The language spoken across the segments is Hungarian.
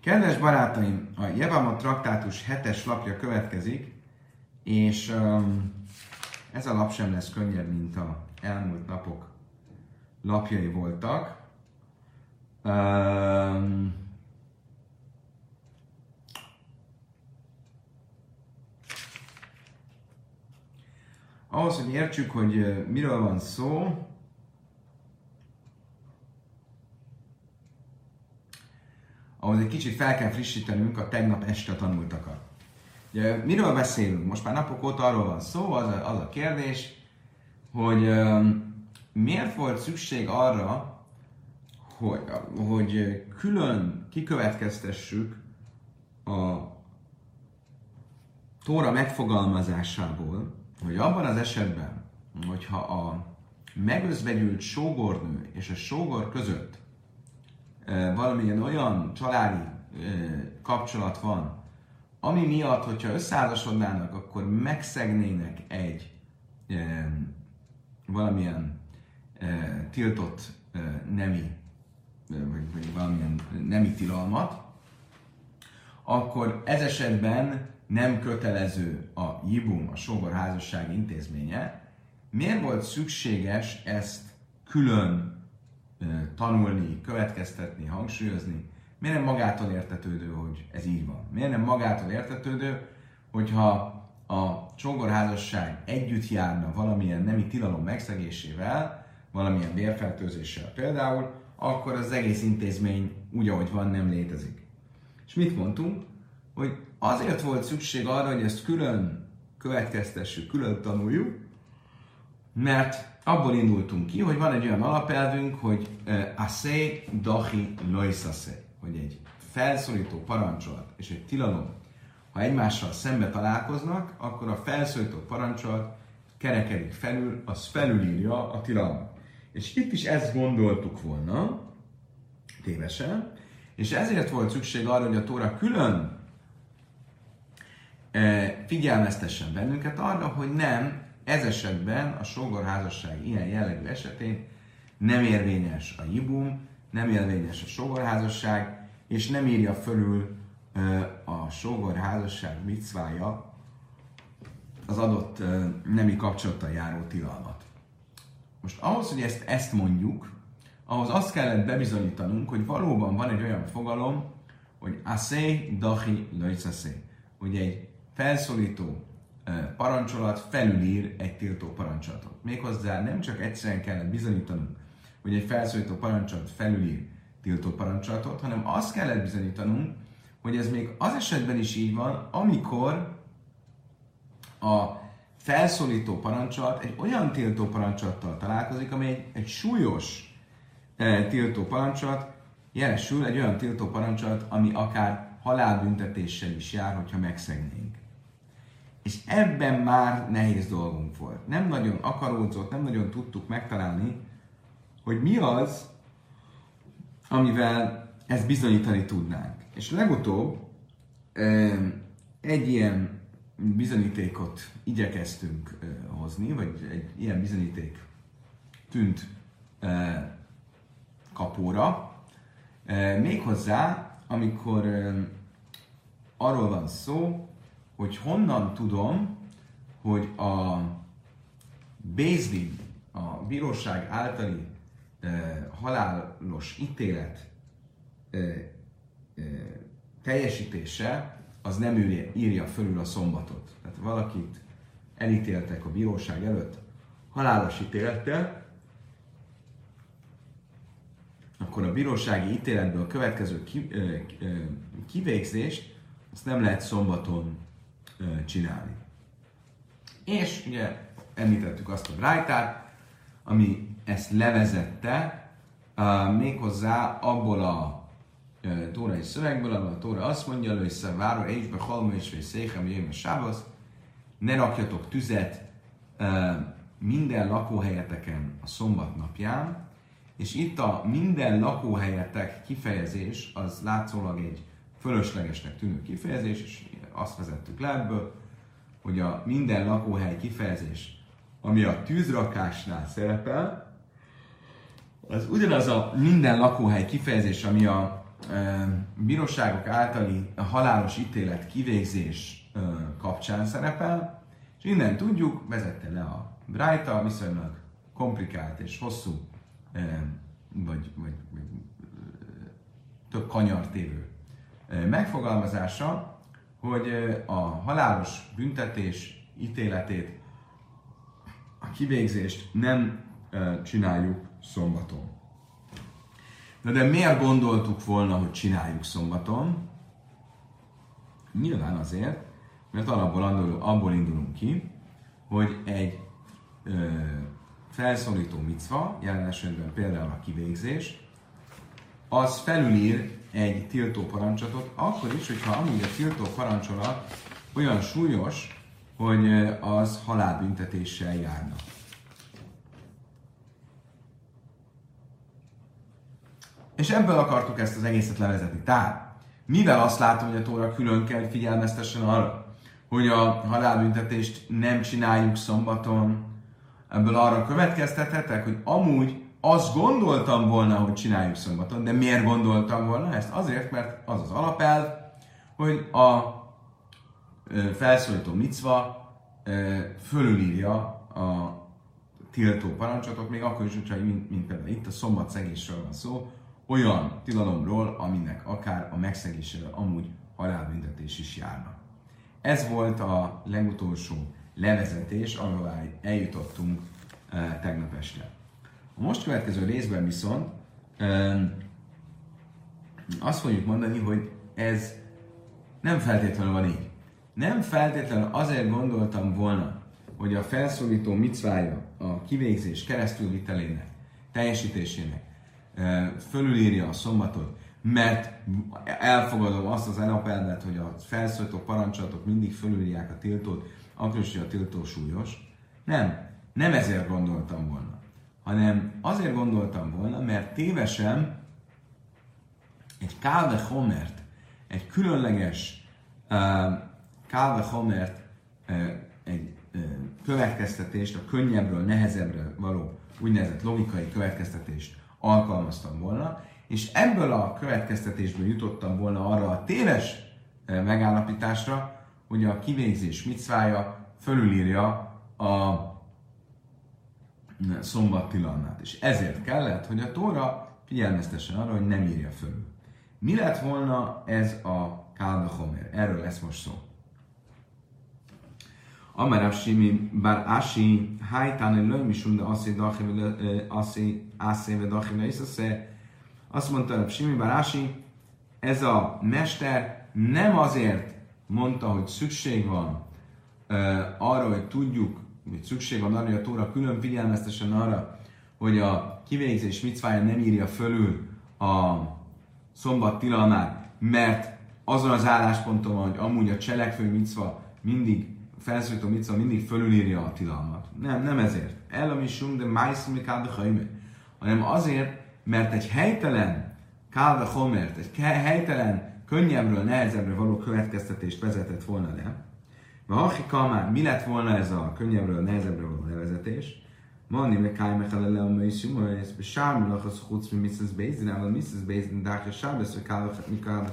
Kedves barátaim, a Jevama traktátus hetes lapja következik, és um, ez a lap sem lesz könnyebb, mint a elmúlt napok lapjai voltak. Um, ahhoz, hogy értsük, hogy miről van szó, ahhoz egy kicsit fel kell frissítenünk a tegnap este tanultakat. Ugye, miről beszélünk? Most már napok óta arról van szó, az a, az a kérdés, hogy um, miért volt szükség arra, hogy, hogy külön kikövetkeztessük a Tóra megfogalmazásából, hogy abban az esetben, hogyha a megözvegyült sógornő és a sógor között valamilyen olyan családi kapcsolat van, ami miatt, hogyha összeházasodnának, akkor megszegnének egy valamilyen tiltott nemi, vagy, vagy valamilyen nemi tilalmat, akkor ez esetben nem kötelező a jibum, a sógor házasság intézménye, miért volt szükséges ezt külön tanulni, következtetni, hangsúlyozni? Miért nem magától értetődő, hogy ez így van? Miért nem magától értetődő, hogyha a csongorházasság együtt járna valamilyen nemi tilalom megszegésével, valamilyen vérfertőzéssel például, akkor az egész intézmény úgy, ahogy van, nem létezik. És mit mondtunk? Hogy azért volt szükség arra, hogy ezt külön következtessük, külön tanuljuk, mert abból indultunk ki, hogy van egy olyan alapelvünk, hogy ase dahi loisase, hogy egy felszólító parancsolat és egy tilalom, ha egymással szembe találkoznak, akkor a felszólító parancsolat kerekedik felül, az felülírja a tilalmat. És itt is ezt gondoltuk volna, tévesen, és ezért volt szükség arra, hogy a Tóra külön figyelmeztessen bennünket arra, hogy nem, ez esetben a sógorházasság ilyen jellegű esetén nem érvényes a jibum, nem érvényes a sógorházasság, és nem írja fölül a sógorházasság micvája az adott nemi kapcsolattal járó tilalmat. Most ahhoz, hogy ezt, ezt mondjuk, ahhoz azt kellett bebizonyítanunk, hogy valóban van egy olyan fogalom, hogy aszé, dahi, lojcaszé, hogy egy felszólító parancsolat felülír egy tiltó parancsolatot. Méghozzá nem csak egyszerűen kellett bizonyítanunk, hogy egy felszólító parancsolat felülír tiltó parancsolatot, hanem azt kellett bizonyítanunk, hogy ez még az esetben is így van, amikor a felszólító parancsolat egy olyan tiltó parancsolattal találkozik, ami egy, egy súlyos e, tiltó parancsolat, jelesül egy olyan tiltó parancsolat, ami akár halálbüntetéssel is jár, hogyha megszegnénk. És ebben már nehéz dolgunk volt. Nem nagyon akaródzott, nem nagyon tudtuk megtalálni, hogy mi az, amivel ezt bizonyítani tudnánk. És legutóbb egy ilyen bizonyítékot igyekeztünk hozni, vagy egy ilyen bizonyíték tűnt kapóra, méghozzá, amikor arról van szó, hogy honnan tudom, hogy a Bézdin, a bíróság általi e, halálos ítélet e, e, teljesítése az nem írja, írja fölül a szombatot. Tehát valakit elítéltek a bíróság előtt halálos ítélettel, akkor a bírósági ítéletből a következő kivégzést azt nem lehet szombaton csinálni. És ugye említettük azt a Brájtát, ami ezt levezette, uh, méghozzá abból a uh, tórai szövegből, ahol a tóra azt mondja, hogy váró éjsbe halma és vagy széchem jöjjön sábasz, ne rakjatok tüzet uh, minden lakóhelyeteken a szombat napján, és itt a minden lakóhelyetek kifejezés az látszólag egy fölöslegesnek tűnő kifejezés, és azt vezettük le ebből, hogy a minden lakóhely kifejezés, ami a tűzrakásnál szerepel, az ugyanaz a minden lakóhely kifejezés, ami a bíróságok általi halálos ítélet kivégzés kapcsán szerepel, és innen tudjuk, vezette le a Brájta, viszonylag komplikált és hosszú, vagy, vagy, vagy több kanyartévő megfogalmazása, hogy a halálos büntetés ítéletét, a kivégzést nem csináljuk szombaton. Na de miért gondoltuk volna, hogy csináljuk szombaton? Nyilván azért, mert alapból abból indulunk ki, hogy egy ö, felszólító micva, jelen esetben például a kivégzés, az felülír egy tiltó parancsolatot, akkor is, hogyha amúgy a tiltó parancsolat olyan súlyos, hogy az halálbüntetéssel járna. És ebből akartuk ezt az egészet levezetni. Tehát, mivel azt látom, hogy a Tóra külön kell figyelmeztessen arra, hogy a halálbüntetést nem csináljuk szombaton, ebből arra következtethetek, hogy amúgy azt gondoltam volna, hogy csináljuk szombaton, de miért gondoltam volna ezt? Azért, mert az az alapelv, hogy a felszólító micva fölülírja a tiltó parancsolatot, még akkor is, hogyha mint, mint például itt a szombat szegésről van szó, olyan tilalomról, aminek akár a megszegésével amúgy halálbüntetés is járna. Ez volt a legutolsó levezetés, ahová eljutottunk tegnap este. A most következő részben viszont e, azt fogjuk mondani, hogy ez nem feltétlenül van így. Nem feltétlenül azért gondoltam volna, hogy a felszólító micvája a kivégzés keresztülvitelének, teljesítésének fölülírja a szombatot, mert elfogadom azt az alapelvet, hogy a felszólító parancsolatok mindig fölülírják a tiltót, akkor is, hogy a tiltó súlyos. Nem, nem ezért gondoltam volna, hanem azért gondoltam volna, mert tévesen egy Kálve Homert, egy különleges uh, Kálve Homert, uh, egy uh, következtetést, a könnyebbről nehezebbre való úgynevezett logikai következtetést alkalmaztam volna, és ebből a következtetésből jutottam volna arra a téves megállapításra, hogy a kivégzés micvája fölülírja a szombat tilalmát. És ezért kellett, hogy a Tóra figyelmeztessen arra, hogy nem írja föl. Mi lett volna ez a Kálda Homer? Erről lesz most szó. Amarav Simi bar Ashi hajtán lőj misum de aszi aszi aszi ve dachim le azt mondta a Simi bar Ashi, ez a mester nem azért mondta, hogy szükség van arra, hogy tudjuk, hogy szükség van arra, hogy a Tóra külön figyelmeztesen arra, hogy a kivégzés micvája nem írja fölül a szombat tilalmát, mert azon az állásponton van, hogy amúgy a cselekvő micva mindig felszólító micva mindig fölülírja a tilalmat. Nem, nem ezért. El ami sum de májszumi hanem azért, mert egy helytelen kálda homert, egy helytelen, könnyebbről, nehezebbre való következtetést vezetett volna le. Vahachi már mi lett volna ez a könnyebbről, nehezebbre való levezetés? Mani me kai me chalele a mei sumo, ez be sármi lachas chutz mi Mrs. Bezin, ával Mrs. Bezin, dáke sábesz, hogy kálva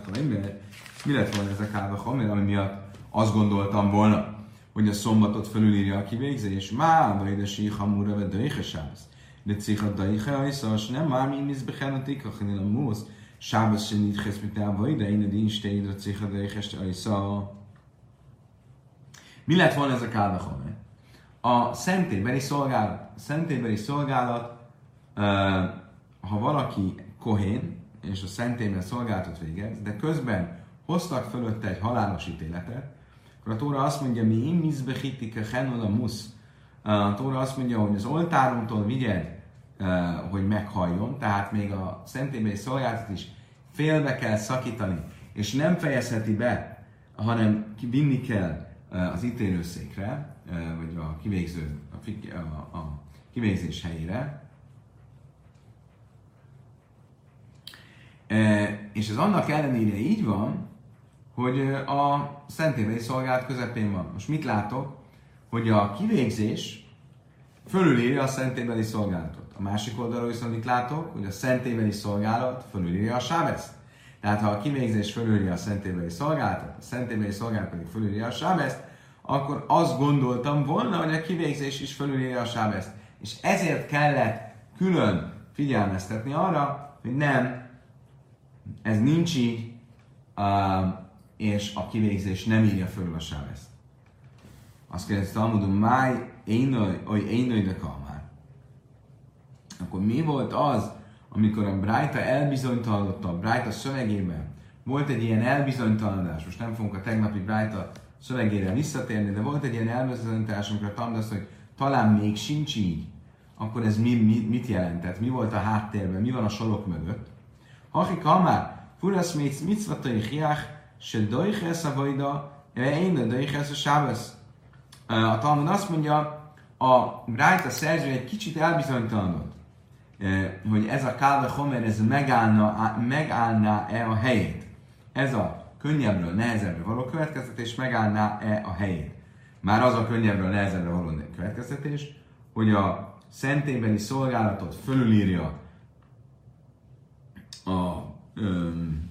mi lett volna ez a kálva homer, ami miatt azt gondoltam volna, hogy a szombatot felülírja a kivégzés. Má, vagy de síha múra, vagy döjhe sábsz. De cicha döjhe ajszas, nem már mi misz bechenetik, a chenil a músz. Sábsz se nincs hez mit el, vagy de én a dincs tédre cicha döjhe ajszal. Mi lett volna ez a kálva A szentélybeli szolgálat. A szentélybeli szolgálat, ha valaki kohén, és a szentélybeli szolgálatot végez, de közben hoztak fölötte egy halálos ítéletet, akkor a Tóra azt mondja, mi immizbehitik a henol a musz. A Tóra azt mondja, hogy az oltárunktól vigyed, hogy meghalljon, tehát még a szentélybeli szolgáltat is félbe kell szakítani, és nem fejezheti be, hanem vinni kell az ítélőszékre, vagy a kivégző, a, a, a kivégzés helyére. És ez annak ellenére így van, hogy a szentélyvei szolgálat közepén van. Most mit látok? Hogy a kivégzés fölülírja a szentélybeli szolgálatot. A másik oldalról viszont mit látok? Hogy a szentélybeli szolgálat fölülírja a sábeszt. Tehát ha a kivégzés fölülírja a szentélybeli szolgálatot, a szentélybeli szolgálat pedig fölülírja a sábeszt, akkor azt gondoltam volna, hogy a kivégzés is fölülírja a sábeszt. És ezért kellett külön figyelmeztetni arra, hogy nem, ez nincs így, és a kivégzés nem írja fölül a sábeszt. Azt kérdezi Talmudon, máj oly énöj de kalmár. Akkor mi volt az, amikor a Brájta elbizonytalanotta a Brájta szövegében, volt egy ilyen elbizonytalanodás, most nem fogunk a tegnapi Brájta szövegére visszatérni, de volt egy ilyen elbizonytalanodás, amikor a hogy talán még sincs így, akkor ez mi, mi, mit jelentett? Mi volt a háttérben? Mi van a sorok mögött? Haki kamár, furasz mit mitzvatai hiach, se dojches a vajda, én a dojches a sábesz. A Talmud azt mondja, a Brájta szerző egy kicsit elbizonytalanodott, hogy ez a Kálve Homer, ez megállna, megállná-e a helyét. Ez a könnyebbről nehezebbre való következtetés megállná-e a helyét. Már az a könnyebbről nehezebbre való következtetés, hogy a szentélybeli szolgálatot fölülírja a öm,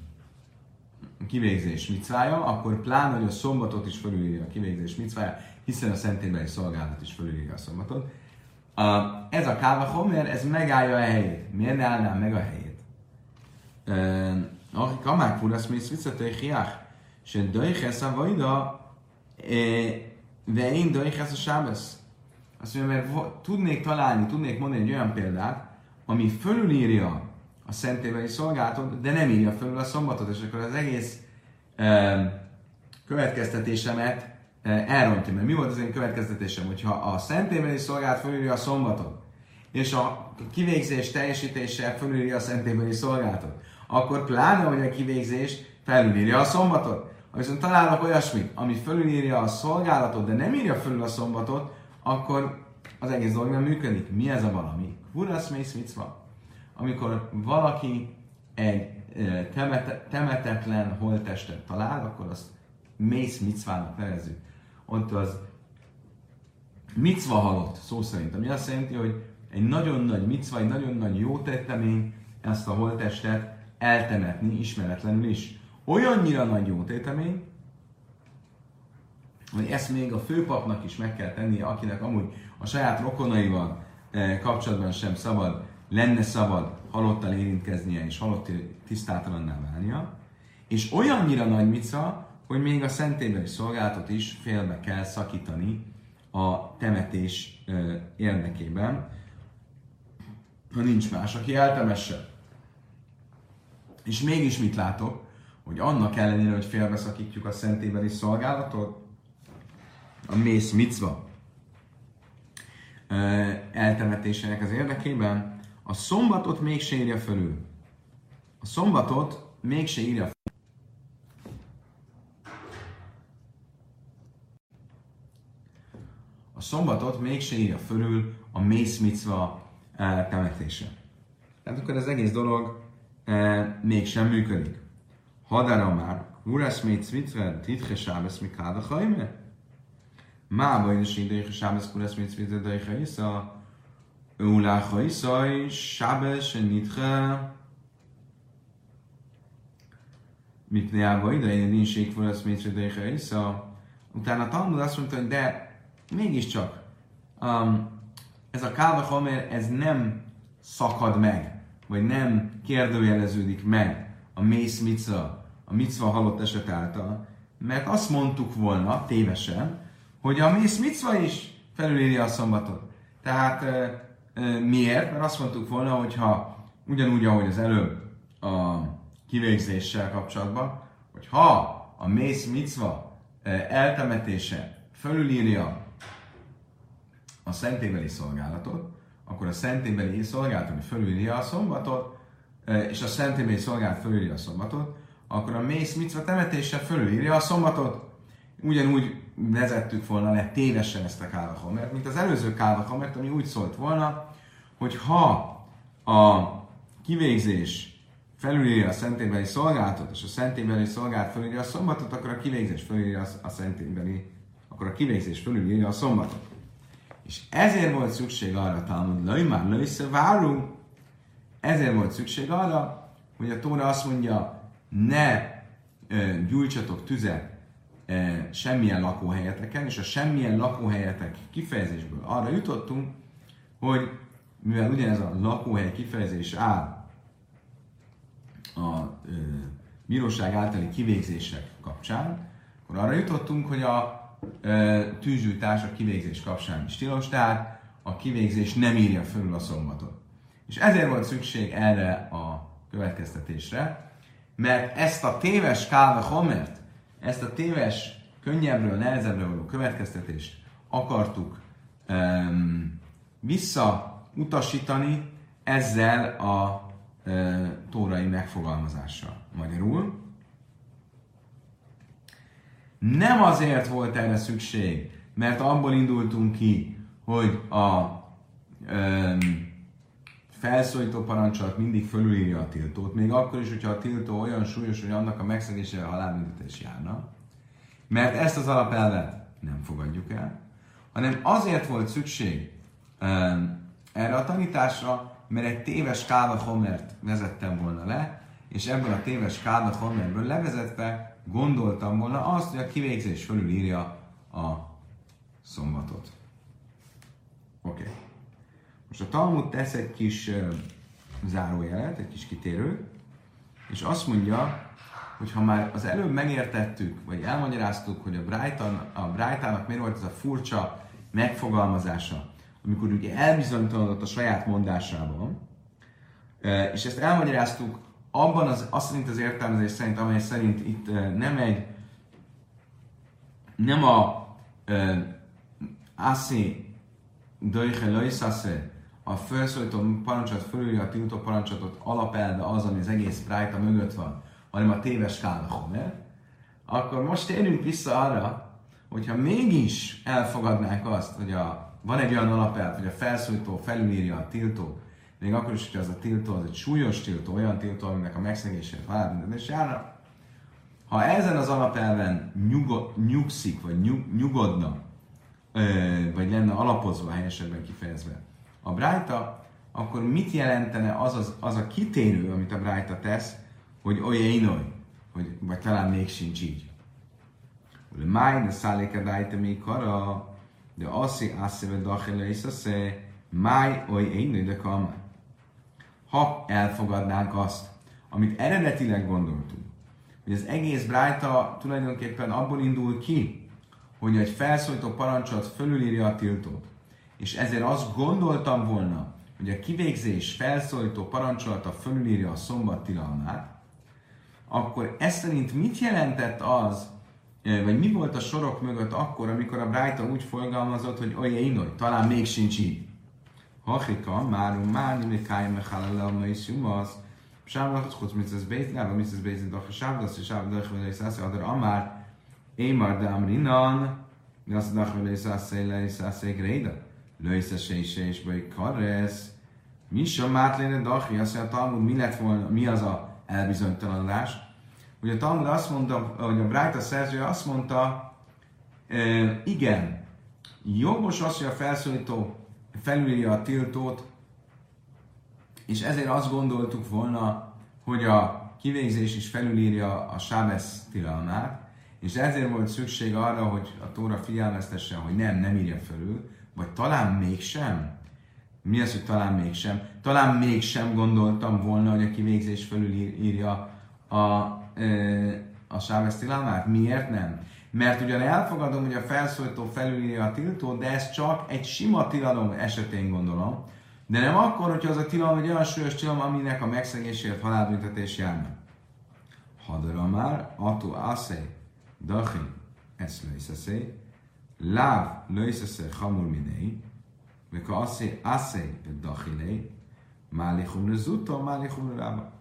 kivégzés micvája, akkor pláne, hogy a szombatot is fölülírja a kivégzés micvája, hiszen a szentélybeli szolgálat is fölülírja a szombatot. A, ez a káva homer, ez megállja a helyét. Miért ne állná meg a helyét? Aki kamák furasz, mi szvicatai hiach, se döjjhez a vajda, de én döjjhez a sábesz. Azt mondja, mert tudnék találni, tudnék mondani egy olyan példát, ami fölülírja a szentélybeli szolgálatot, de nem írja fölül a szombatot, és akkor az egész következtetésemet elrontja. Mert mi volt az én következtetésem, hogyha a szentélybeli szolgálat fölülírja a szombatot, és a kivégzés teljesítése fölülírja a szentélybeli szolgálatot, akkor pláne, hogy a kivégzés felülírja a szombatot. Ha viszont találok olyasmit, ami fölülírja a szolgálatot, de nem írja fölül a szombatot, akkor az egész dolog nem működik. Mi ez a valami? Hurasz micva. Amikor valaki egy temete, temetetlen holttestet talál, akkor azt mész micvának nevezzük. Ott az micva halott, szó szerint, ami azt jelenti, hogy egy nagyon nagy micva, egy nagyon nagy jó tettemény ezt a holttestet eltemetni ismeretlenül is. Olyannyira nagy jó tétemény, hogy ezt még a főpapnak is meg kell tennie, akinek amúgy a saját rokonaival eh, kapcsolatban sem szabad, lenne szabad halottal érintkeznie és halotti tisztátalanná válnia, és olyannyira nagy mica, hogy még a szentélybeli szolgálatot is félbe kell szakítani a temetés érdekében, ha nincs más, aki eltemesse. És mégis mit látok? Hogy annak ellenére, hogy félbeszakítjuk a szentébeli szolgálatot, a mész micva eltemetésének az érdekében, a szombatot mégse írja fölül. A szombatot mégse írja fölül. A szombatot mégse írja fölül a mész micva temetése. Tehát akkor az egész dolog e, mégsem működik. Hadara már, Uras még cvitve, titche sábesz mi káda hajme? Má baj, és így döjche sábesz, Uras még cvitve, döjche isza, Ula hajszaj, sábesz, nitche, mipné ába ide, én nincs így Uras még cvitve, döjche isza. Utána a Talmud azt mondta, hogy de mégiscsak, um, ez a káva homer, ez nem szakad meg vagy nem kérdőjeleződik meg a mész mitzva, a mitzva halott eset által, mert azt mondtuk volna tévesen, hogy a mész mitzva is felülírja a szombatot. Tehát e, e, miért? Mert azt mondtuk volna, hogy ha ugyanúgy, ahogy az előbb a kivégzéssel kapcsolatban, hogy ha a mész mitzva e, eltemetése felülírja a szentébeli szolgálatot, akkor a szentébeli szolgálat, ami fölülírja a szombatot, és a szentébeli szolgálat fölülírja a szombatot, akkor a mész micva temetése fölülírja a szombatot. Ugyanúgy vezettük volna le tévesen ezt a kálvahomert, mint az előző kálvahomert, ami úgy szólt volna, hogy ha a kivégzés felülírja a szentébeli szolgálatot, és a szentébeli szolgálat fölülírja a szombatot, akkor a kivégzés fölülírja a szentébeli, akkor a kivégzés fölülírja a szombatot. És ezért volt szükség arra, Talmud, löj már, löj várunk. Ezért volt szükség arra, hogy a Tóra azt mondja, ne gyújtsatok tüzet semmilyen lakóhelyeteken, és a semmilyen lakóhelyetek kifejezésből arra jutottunk, hogy mivel ugyanez a lakóhely kifejezés áll a ö, bíróság általi kivégzések kapcsán, akkor arra jutottunk, hogy a tűzgyújtás a kivégzés kapcsán is tilos, tehát a kivégzés nem írja fölül a szombatot. És ezért volt szükség erre a következtetésre, mert ezt a téves káva homert, ezt a téves, könnyebbről, nehezebbre való következtetést akartuk um, visszautasítani ezzel a uh, tórai megfogalmazással. Magyarul, nem azért volt erre szükség, mert abból indultunk ki, hogy a um, felszólító parancsolat mindig fölülírja a tiltót, még akkor is, hogyha a tiltó olyan súlyos, hogy annak a megszegésével halálbüntetés járna. Mert ezt az alapelvet nem fogadjuk el, hanem azért volt szükség um, erre a tanításra, mert egy téves káva homert vezettem volna le, és ebből a téves káva homerből levezetve gondoltam volna azt, hogy a kivégzés fölülírja a szombatot. Oké. Okay. Most a Talmud tesz egy kis uh, zárójelet, egy kis kitérőt, és azt mondja, hogy ha már az előbb megértettük, vagy elmagyaráztuk, hogy a, Brighton, a Brightának miért volt ez a furcsa megfogalmazása, amikor ugye elbizonytalanodott a saját mondásában, és ezt elmagyaráztuk abban az, azt szerint az értelmezés szerint, amely szerint itt nem egy, nem a aszi döjhe löjszasze, a felszólító parancsot fölülje a tiltó parancsolatot alapelve az, ami az egész prájta mögött van, hanem a téves kálahomer, akkor most térjünk vissza arra, hogyha mégis elfogadnánk azt, hogy a, van egy olyan alapelv, hogy a felszólító felülírja a tiltót, még akkor is, hogy az a tiltó az egy súlyos tiltó, olyan tiltó, aminek a megszegésért halálbüntetés járna, ha ezen az alapelven nyugo, nyugszik, vagy nyug, nyugodna, vagy lenne alapozva, helyesebben kifejezve a Brájta, akkor mit jelentene az, az, az a kitérő, amit a Brájta tesz, hogy olyénoj, hogy, vagy talán még sincs így. Máj, de szálléka dájte még kara, de aszi, aszi, ve dachele, és máj, oly de kamár ha elfogadnánk azt, amit eredetileg gondoltunk, hogy az egész Brájta tulajdonképpen abból indul ki, hogy egy felszólító parancsolat fölülírja a tiltót, és ezért azt gondoltam volna, hogy a kivégzés felszólító parancsolata fölülírja a szombat tilalmát, akkor ez szerint mit jelentett az, vagy mi volt a sorok mögött akkor, amikor a Brájta úgy fogalmazott, hogy olyan talán még sincs így. Hachika, már már nem kájem mechalala ma is jumasz, Sábdat, chutz mitzvahs beit, lába mitzvahs beit, doch sábdat, és sábdat, vele is aszi, adar amár, émar de amrinan, de azt dach vele is aszi, le is aszi, gréda. Lősz a sejse és baj karesz. Mi sem mátléne dachi, azt mondja a Talmud, mi lett volna, mi az a elbizonytalanodás? Ugye a Talmud azt mondta, hogy a Brájta szerzője azt mondta, e, igen, jogos az, hogy a felszólító felülírja a tiltót, és ezért azt gondoltuk volna, hogy a kivégzés is felülírja a Sábesz tilalmát, és ezért volt szükség arra, hogy a Tóra figyelmeztessen, hogy nem, nem írja felül, vagy talán mégsem. Mi az, hogy talán mégsem? Talán mégsem gondoltam volna, hogy a kivégzés felülírja a, a Sábesz tilalmát. Miért nem? Mert ugyan elfogadom, hogy a felszólító felülírja a tiltót, de ez csak egy sima tilalom esetén gondolom, de nem akkor, hogyha az a tilalom egy olyan súlyos tilalom, aminek a megszegésért halálbüntetés járna. Hadara már, atu aszé, dachi, ez löjszeszé, láv löjszeszé hamur minei, mikor aszé, aszé, dachilé, málichum lezuta, málichum rába.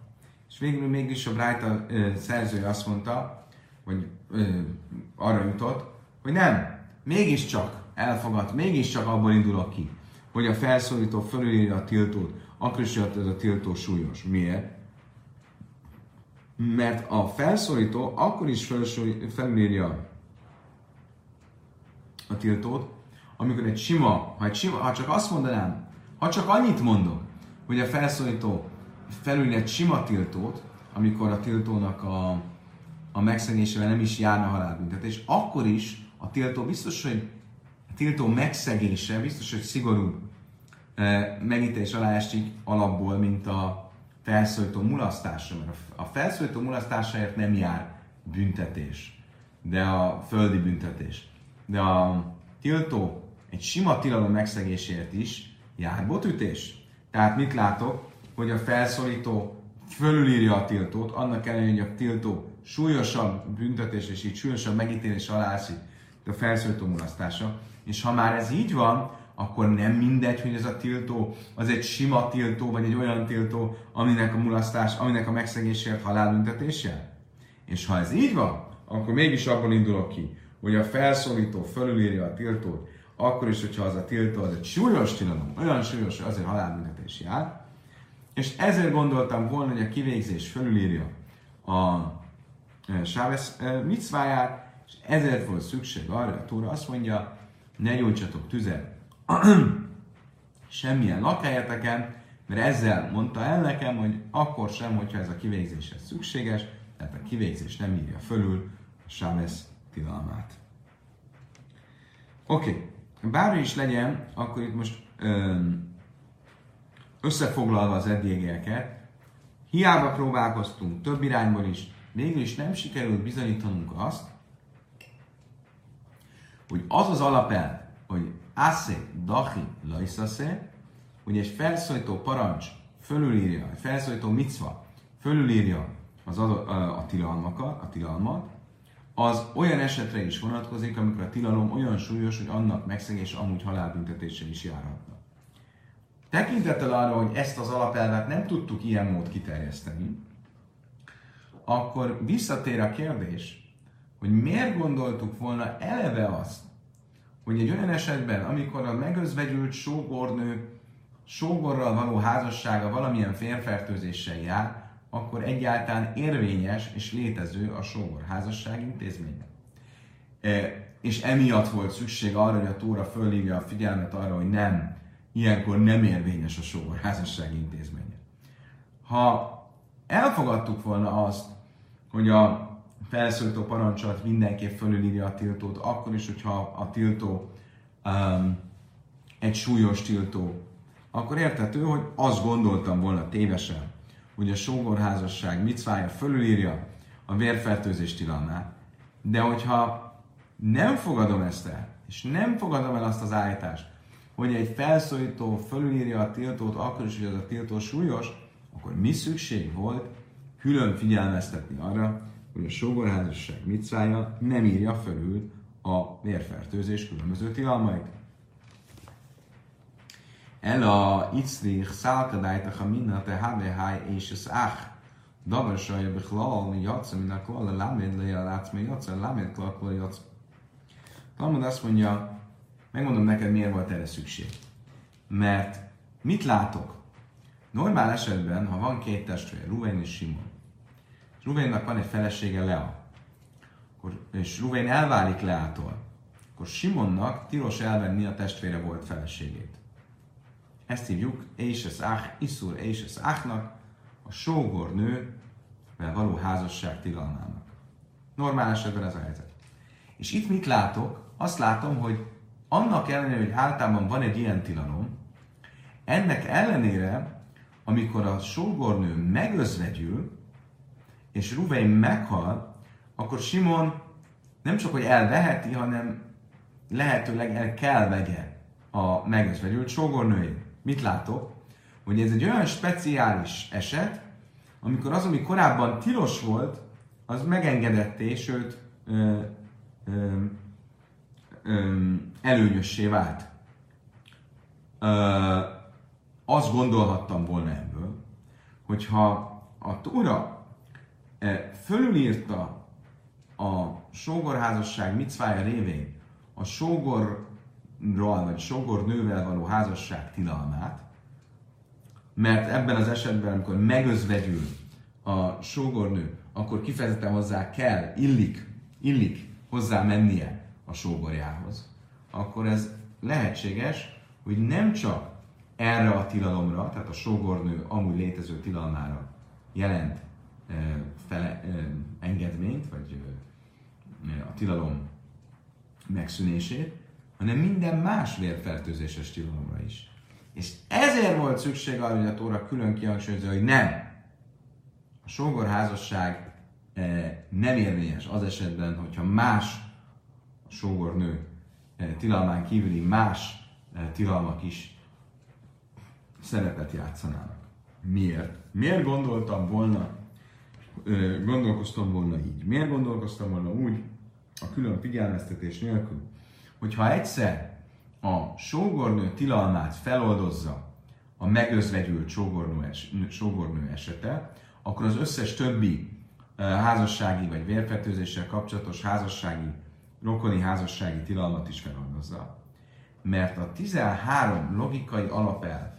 És végül mégis a Brájta szerzője azt mondta, vagy ö, arra jutott, hogy nem, mégiscsak elfogad, mégiscsak abból indulok ki, hogy a felszólító fölülírja a tiltót, akkor is jött ez a tiltó súlyos. Miért? Mert a felszólító akkor is felülírja a tiltót, amikor egy sima, ha, egy sima, ha csak azt mondanám, ha csak annyit mondok, hogy a felszólító felülír egy sima tiltót, amikor a tiltónak a, a megszegésével nem is járna halálbüntetés, akkor is a tiltó biztos, hogy a tiltó megszegése biztos, hogy szigorúbb e, megítélés alá esik alapból, mint a felszólító mulasztása, mert a felszólító mulasztásáért nem jár büntetés, de a földi büntetés. De a tiltó egy sima tilalom megszegésért is jár botütés. Tehát mit látok? Hogy a felszólító fölülírja a tiltót, annak ellenére, hogy a tiltó súlyosabb büntetés és így súlyosabb megítélés alá esik, a felszólító mulasztása. És ha már ez így van, akkor nem mindegy, hogy ez a tiltó az egy sima tiltó, vagy egy olyan tiltó, aminek a mulasztás, aminek a megszegésért halálbüntetése? És ha ez így van, akkor mégis abból indulok ki, hogy a felszólító fölülírja a tiltót, akkor is, hogyha az a tiltó az egy súlyos tilalom, olyan súlyos, hogy azért halálbüntetés jár, és ezért gondoltam volna, hogy a kivégzés fölülírja a e, Sávesz e, micváját, és ezért volt szükség arra, a Tóra azt mondja, ne gyújtsatok tüzet semmilyen lakhelyeteken, mert ezzel mondta el nekem, hogy akkor sem, hogyha ez a kivégzéshez szükséges, tehát a kivégzés nem írja fölül a Sávesz tilalmát. Oké, okay. bármi is legyen, akkor itt most összefoglalva az eddigieket, hiába próbálkoztunk több irányból is, végül is nem sikerült bizonyítanunk azt, hogy az az alapelv, hogy asse, dachi, lajszase, hogy egy felszólító parancs fölülírja, egy felszólító micva fölülírja az adott, a, a tilalmakat, a tilalmat, az olyan esetre is vonatkozik, amikor a tilalom olyan súlyos, hogy annak megszegése amúgy halálbüntetéssel is járhatna. Tekintettel arra, hogy ezt az alapelvet nem tudtuk ilyen mód kiterjeszteni, akkor visszatér a kérdés, hogy miért gondoltuk volna eleve azt, hogy egy olyan esetben, amikor a megözvegyült sógornő sógorral való házassága valamilyen férfertőzéssel jár, akkor egyáltalán érvényes és létező a sógor házasság intézménye. E, és emiatt volt szükség arra, hogy a Tóra fölhívja a figyelmet arra, hogy nem, ilyenkor nem érvényes a sógor házasság intézménye. Ha elfogadtuk volna azt, hogy a felszólító parancsolat mindenképp fölülírja a tiltót, akkor is, hogyha a tiltó um, egy súlyos tiltó, akkor értető, hogy azt gondoltam volna tévesen, hogy a sógorházasság micvája fölülírja a vérfertőzés tilalmát, de hogyha nem fogadom ezt el, és nem fogadom el azt az állítást, hogy egy felszólító fölülírja a tiltót akkor is, hogy az a tiltó súlyos, akkor mi szükség volt külön figyelmeztetni arra, hogy a sógorházasság micvája nem írja fölül a vérfertőzés különböző tilalmait. El a icrich szálkadájtach a minna te háj és az ach. Davar saja bechlal, mi jatsza, min a klal, láméd le a látsz, mi jatsza, láméd klal, klal, jatsz. Talmud azt mondja, megmondom neked, miért volt erre szükség. Mert mit látok? Normál esetben, ha van két testvér, Ruven és Simon, Ruvénnak van egy felesége Lea, akkor, és Ruvén elválik Leától, akkor Simonnak tilos elvenni a testvére volt feleségét. Ezt hívjuk Éses Ach, Iszur Éses Achnak, a sógor nővel való házasság tilalmának. Normál esetben ez a helyzet. És itt mit látok? Azt látom, hogy annak ellenére, hogy általában van egy ilyen tilalom, ennek ellenére, amikor a sógornő megözvegyül, és Ruvein meghal, akkor Simon nem csak, hogy elveheti, hanem lehetőleg el kell vegye a megözvegyült sógornőjét. Mit látok? Hogy ez egy olyan speciális eset, amikor az, ami korábban tilos volt, az megengedetté, sőt ö, ö, ö, előnyössé vált. Ö, azt gondolhattam volna ebből, hogyha a Tóra fölülírta a sógorházasság micvája révén a sógor ral vagy sogor nővel való házasság tilalmát, mert ebben az esetben, amikor megözvegyül a sógornő, akkor kifejezetten hozzá kell, illik, illik hozzá mennie a sógorjához, akkor ez lehetséges, hogy nem csak erre a tilalomra, tehát a sógornő amúgy létező tilalmára jelent fele, engedményt, vagy a tilalom megszűnését, hanem minden más vérfertőzéses tilalomra is. És ezért volt szükség arra, hogy a Tóra külön kihangsúlyozza, hogy nem. A sógorházasság nem érvényes az esetben, hogyha más a sógornő tilalmán kívüli más tilalmak is szerepet játszanának. Miért? Miért gondoltam volna, gondolkoztam volna így? Miért gondolkoztam volna úgy, a külön figyelmeztetés nélkül, hogyha egyszer a sógornő tilalmát feloldozza a megözvegyült sógornő, es, sógornő esete, akkor az összes többi házassági vagy vérfertőzéssel kapcsolatos házassági, rokoni házassági tilalmat is feloldozza. Mert a 13 logikai alapelv,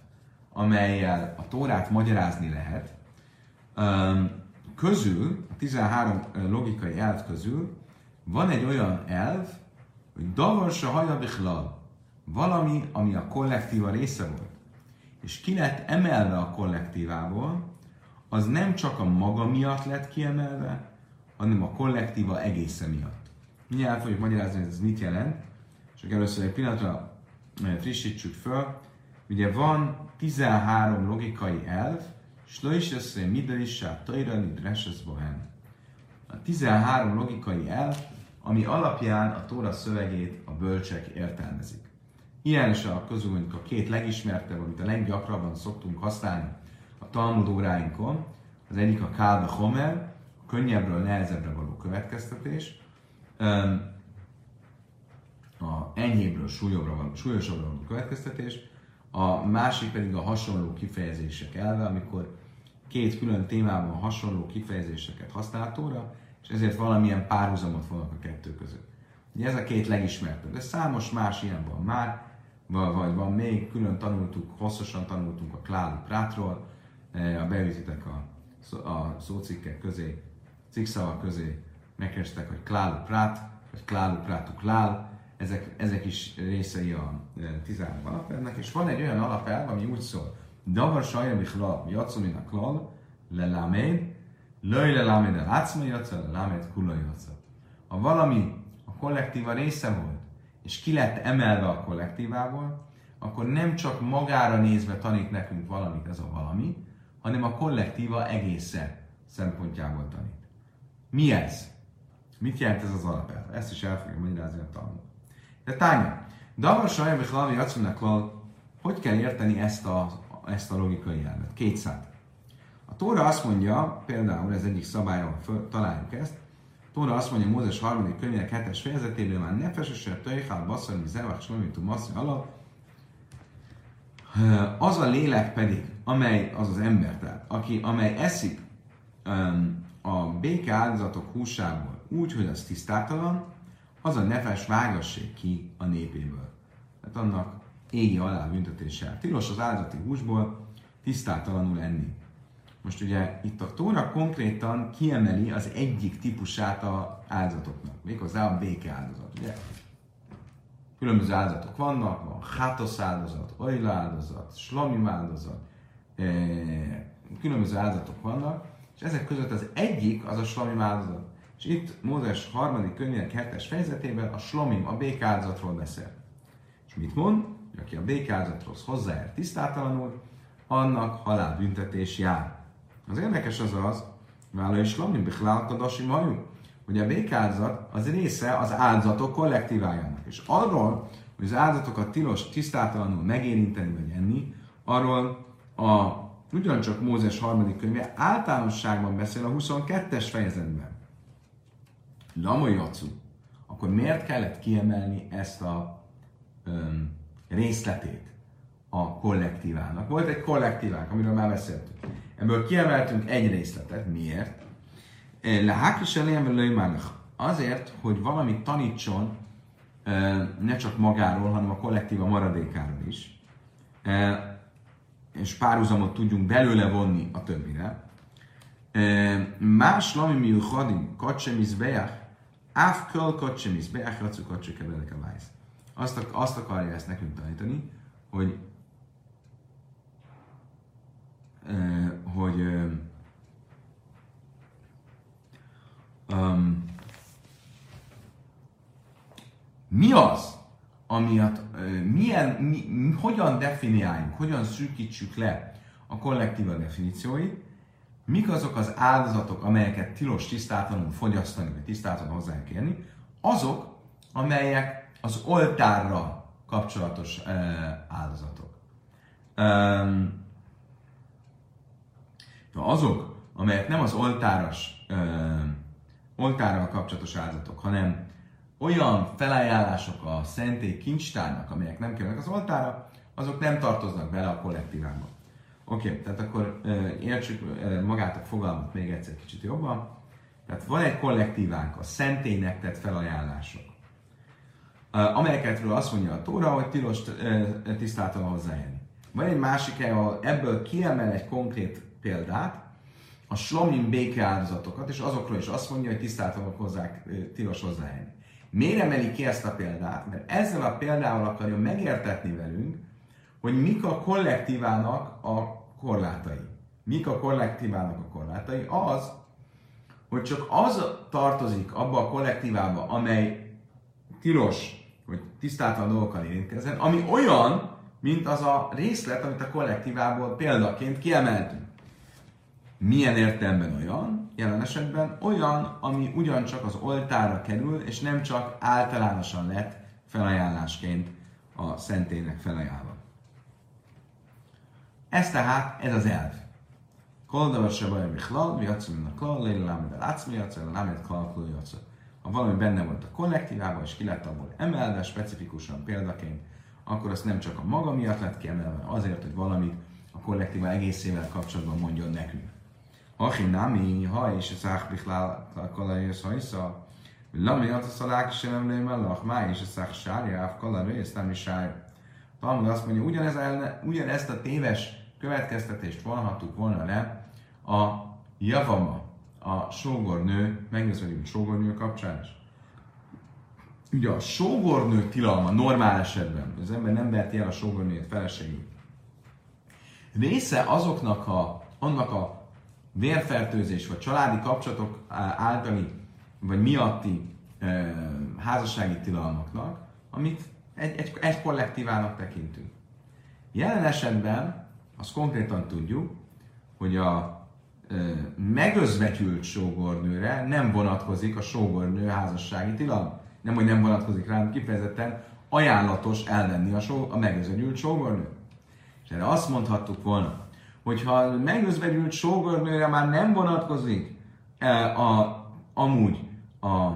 amelyel a Tórát magyarázni lehet, közül, a 13 logikai elv közül van egy olyan elv, hogy davarsa hajabichlal, valami, ami a kollektíva része volt, és ki lett emelve a kollektívából, az nem csak a maga miatt lett kiemelve, hanem a kollektíva egésze miatt. Mindjárt fogjuk magyarázni, hogy ez mit jelent, csak először egy pillanatra frissítsük föl. Ugye van 13 logikai elv, össze midelissá tajrani dresses bohem. A 13 logikai elv, ami alapján a Tóra szövegét a bölcsek értelmezik. Ilyen is a közül mondjuk a két legismertebb, amit a leggyakrabban szoktunk használni a Talmud óráinkon. Az egyik a Kálbe Homer, a könnyebbről nehezebbre való következtetés, a enyhébbről súlyosabbra való következtetés, a másik pedig a hasonló kifejezések elve, amikor két külön témában hasonló kifejezéseket használ Tóra, és ezért valamilyen párhuzamot vannak a kettő között. Ugye ez a két legismertebb, de számos más ilyen van már, vagy van még, külön tanultuk, hosszasan tanultunk a Kláli Prátról, e, a beütitek a, a szócikkek közé, cikkszavak közé, megkerestek, hogy Klálu Prát, vagy Klálu Prátu Klál, ezek, ezek is részei a 13 e, alapelvnek, és van egy olyan alapelv, ami úgy szól, Davar sajra bichla, jatszomina klal, leláméd, löj leláméd el átszma jatszal, leláméd kula jatszal. Ha valami a kollektíva része volt, és ki lett emelve a kollektívából, akkor nem csak magára nézve tanít nekünk valamit ez a valami, hanem a kollektíva egészen szempontjából tanít. Mi ez? Mit jelent ez az alapelv? Ezt is el fogja magyarázni a tanul. De tánya, Davar Sajab és Lavi hogy kell érteni ezt a, ezt a logikai elvet? Kétszát. A Tóra azt mondja, például ez egyik szabályon találjuk ezt, Tóra azt mondja Mózes harmadik könyvének hetes fejezetében már nefesesebb töjhál baszony, zevach, slomitu, maszi az a lélek pedig, amely az az ember, tehát, aki, amely eszik um, a béke áldozatok húsából úgy, hogy az tisztátalan, az a nefes vágassék ki a népéből. Tehát annak égi alá büntetéssel. Tilos az áldozati húsból tisztátalanul enni. Most ugye itt a Tóra konkrétan kiemeli az egyik típusát a áldozatoknak, méghozzá a béke áldozat. Ugye? Különböző áldozatok vannak, van hátosz áldozat, oila áldozat, slomim áldozat, eh, különböző áldozatok vannak, és ezek között az egyik az a slomim áldozat. És itt Mózes harmadik könyvének hetes fejezetében a slomim, a békáldozatról beszél. És mit mond? Hogy aki a békáldozathoz hozzáér tisztátalanul, annak halálbüntetés jár. Az érdekes az az, Vála is Lamni Bichlál Kadasi Majú, hogy a békáldozat az része az áldozatok kollektívájának. És arról, hogy az áldozatokat tilos tisztátalanul megérinteni vagy enni, arról a ugyancsak Mózes harmadik könyve általánosságban beszél a 22-es fejezetben. Lamoyacu. Akkor miért kellett kiemelni ezt a öm, részletét a kollektívának? Volt egy kollektívánk, amiről már beszéltünk. Ebből kiemeltünk egy részletet. Miért? Lehákis elém Azért, hogy valamit tanítson ne csak magáról, hanem a kollektíva maradékáról is, és párhuzamot tudjunk belőle vonni a többire. Más lami miuchadim, kacsemiz beach, Áfköl kocsimis, beákracu kocsik ebbenek a vájsz. Azt, azt akarja ezt nekünk tanítani, hogy hogy um, mi az, amiatt, milyen, mi, hogyan definiáljunk, hogyan szűkítsük le a kollektíva definícióit, mik azok az áldozatok, amelyeket tilos tisztátalanul fogyasztani, vagy tisztátalanul hozzákérni, azok, amelyek az oltárra kapcsolatos uh, áldozatok. Um, azok, amelyek nem az oltáros, uh, oltárral kapcsolatos áldozatok, hanem olyan felajánlások a szentély kincstárnak, amelyek nem kerülnek az oltára, azok nem tartoznak bele a kollektívába. Oké, okay, tehát akkor értsük magát a fogalmat még egyszer kicsit jobban. Tehát van egy kollektívánk, a szentélynek tett felajánlások, amelyeketről azt mondja a Tóra, hogy tilos tisztáltan hozzájönni. Van egy másik, ahol ebből kiemel egy konkrét példát, a slomim béke áldozatokat, és azokról is azt mondja, hogy tisztáltanak hozzák, tilos hozzájönni. Miért emeli ki ezt a példát? Mert ezzel a példával akarja megértetni velünk, hogy mik a kollektívának a korlátai. Mik a kollektívának a korlátai? Az, hogy csak az tartozik abba a kollektívába, amely tilos, hogy tisztáltan dolgokkal érintkezzen, ami olyan, mint az a részlet, amit a kollektívából példaként kiemeltünk. Milyen értelemben olyan? Jelen esetben olyan, ami ugyancsak az oltára kerül, és nem csak általánosan lett felajánlásként a szentélynek felajánlva. Ez tehát, ez az elv. Kol davar se baj, bichlal, mi a klal, léle lámed el átszmi jacsa, lámed klal. Ha valami benne volt a kollektívában, és ki lett abból emelve, specifikusan példaként, akkor azt nem csak a maga miatt lett kiemelve, azért, hogy valamit a kollektíva egészével kapcsolatban mondjon nekünk. Achi nami, ha és a szák bichlál, kala jössz hajsza, Lami a szalák sem nem mellach, má és a szák sárjáv, kala rész, nem is sár. Talmud azt mondja, ugyanez, ugyanezt a téves következtetést vonhattuk volna le a javama, a sógornő, megnézve, sógornő kapcsán is. Ugye a sógornő tilalma normál esetben, az ember nem verti el a sógornőjét feleségét. Része azoknak a, annak a vérfertőzés vagy családi kapcsolatok általi vagy miatti e, házassági tilalmaknak, amit egy, egy, egy kollektívának tekintünk. Jelen esetben azt konkrétan tudjuk, hogy a e, megözvetült sógornőre nem vonatkozik a sógornő házassági tilalom. Nem, hogy nem vonatkozik rá, kifejezetten ajánlatos elvenni a, só, a megözvetült sógornő. És erre azt mondhattuk volna, hogyha a megözvetült sógornőre már nem vonatkozik e, a, amúgy a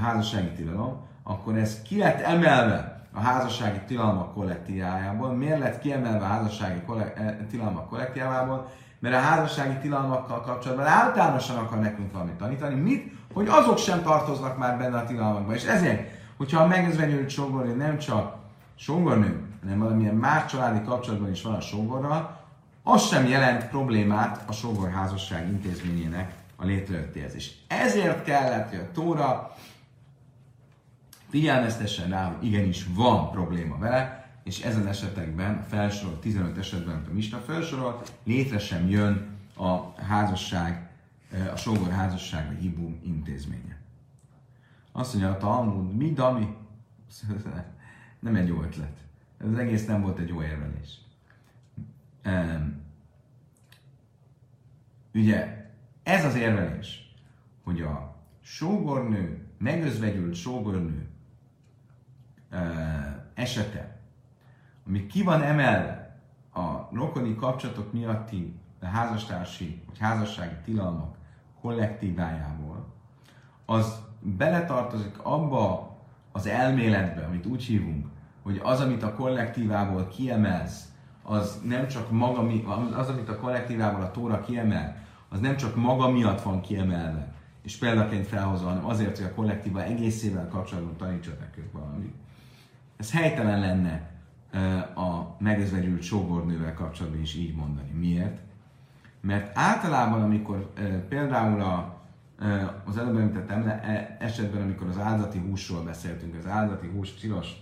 házassági tilalom, akkor ez ki lett emelve a házassági tilalmak kollektívájából. Miért lett kiemelve a házassági eh, tilalmak kollektívájából? Mert a házassági tilalmakkal kapcsolatban általánosan akar nekünk valamit tanítani. Mit? Hogy azok sem tartoznak már benne a tilalmakba. És ezért, hogyha a megözvenyült sógornő nem csak sógornő, hanem valamilyen más családi kapcsolatban is van a sógorral, az sem jelent problémát a sógorházasság intézményének a létrejöttéhez. És ezért kellett, hogy a Tóra figyelmeztessen rá, hogy igenis van probléma vele, és ezen esetekben, a felsorolt 15 esetben, amit a Mista felsorol, létre sem jön a házasság, eh, a sógor házasság vagy hibum intézménye. Azt mondja a Talmud, mi dami? Nem egy jó ötlet. Ez az egész nem volt egy jó érvelés. Ugye, ez az érvelés, hogy a sógornő, megözvegyült sógornő esete, ami ki van emelve a rokoni kapcsolatok miatti házastársi vagy házassági tilalmak kollektívájából, az beletartozik abba az elméletbe, amit úgy hívunk, hogy az, amit a kollektívából kiemelsz, az nem csak maga, az, amit a kollektívából a tóra kiemel, az nem csak maga miatt van kiemelve, és példaként felhozva, hanem azért, hogy a kollektíva egészével kapcsolatban tanítsa nekünk valamit ez helytelen lenne a megözvegyült sógornővel kapcsolatban is így mondani. Miért? Mert általában, amikor például a, az előbb említett e, esetben, amikor az áldati húsról beszéltünk, az áldati hús tilos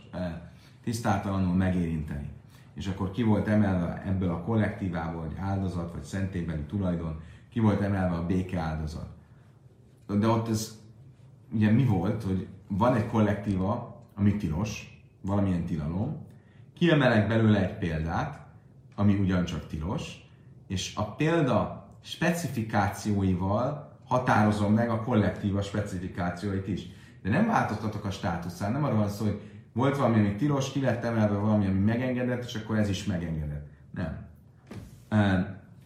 tisztátalanul megérinteni, és akkor ki volt emelve ebből a kollektívából, vagy áldozat, vagy szentélybeli tulajdon, ki volt emelve a béke áldozat. De ott ez ugye mi volt, hogy van egy kollektíva, ami tilos, valamilyen tilalom, kiemelek belőle egy példát, ami ugyancsak tilos, és a példa specifikációival határozom meg a kollektíva specifikációit is. De nem változtatok a státuszán, nem arról van szó, hogy volt valami, ami tilos, ki lett emelve valami, ami megengedett, és akkor ez is megengedett. Nem.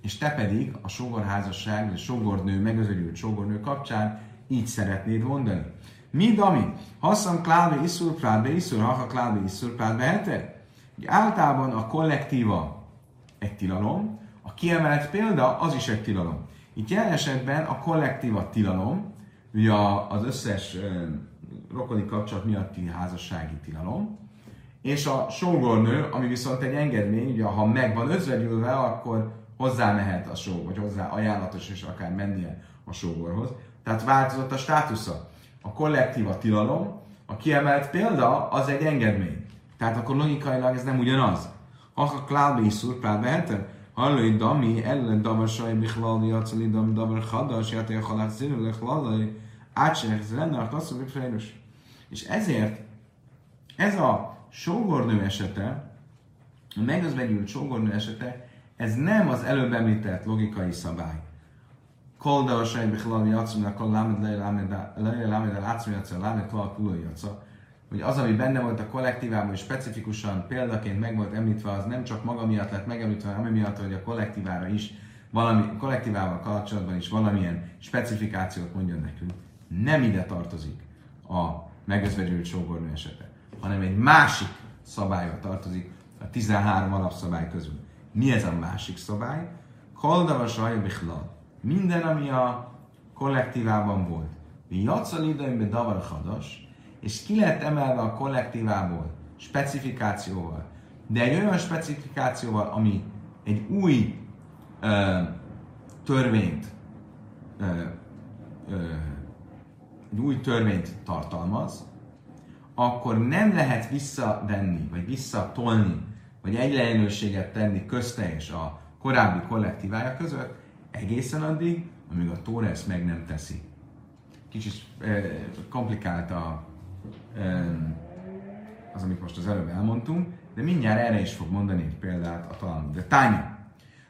És te pedig a sógorházasság, a sógornő, megözögyült sógornő kapcsán így szeretnéd mondani. Mind ami, haszam klábe iszur prádbe iszur, ha klábe iszur prádbe hete. Általában a kollektíva egy tilalom, a kiemelt példa az is egy tilalom. Itt jelen esetben a kollektíva tilalom, ugye az összes rokoni kapcsolat miatti házassági tilalom, és a sógornő, ami viszont egy engedmény, ugye ha meg van özvegyülve, akkor hozzá mehet a sógor, vagy hozzá ajánlatos és akár mennie a sógorhoz. Tehát változott a státusza. A kollektíva tilalom, a kiemelt példa az egy engedmény. Tehát akkor logikailag ez nem ugyanaz. Ha a klálbe is szurpál behetem, hallói dami, ellen davar saj, bichlal, jacali dam, davar hadas, játé a halát színű, lechlalai, átsenek, ez lenne a kasszú, És ezért ez a sógornő esete, a megözvegyült sógornő esete, ez nem az előbb említett logikai szabály. Kol a sej bichlal játszom, kol lámed leje lámed el átszom játszom, lámed klal kuló hogy az, ami benne volt a kollektívában, és specifikusan példaként meg volt említve, az nem csak maga miatt lett megemlítve, hanem miatt, hogy a kollektívára is, valami, kollektívával kapcsolatban is valamilyen specifikációt mondjon nekünk. Nem ide tartozik a megözvegyült sógornő esete, hanem egy másik szabályba tartozik a 13 alapszabály közül. Mi ez a másik szabály? Koldava sajja Minden, ami a kollektívában volt. Mi jatszal időmben davar hadas, és ki lett emelve a kollektívából specifikációval, de egy olyan specifikációval, ami egy új ö, törvényt ö, ö, egy új törvényt tartalmaz, akkor nem lehet visszavenni, vagy visszatolni, vagy egyenlőséget tenni közte és a korábbi kollektívája között, egészen addig, amíg a Tóra ezt meg nem teszi. Kicsit eh, komplikált a, eh, az, amit most az előbb elmondtunk, de mindjárt erre is fog mondani egy példát a talán. De Tánya.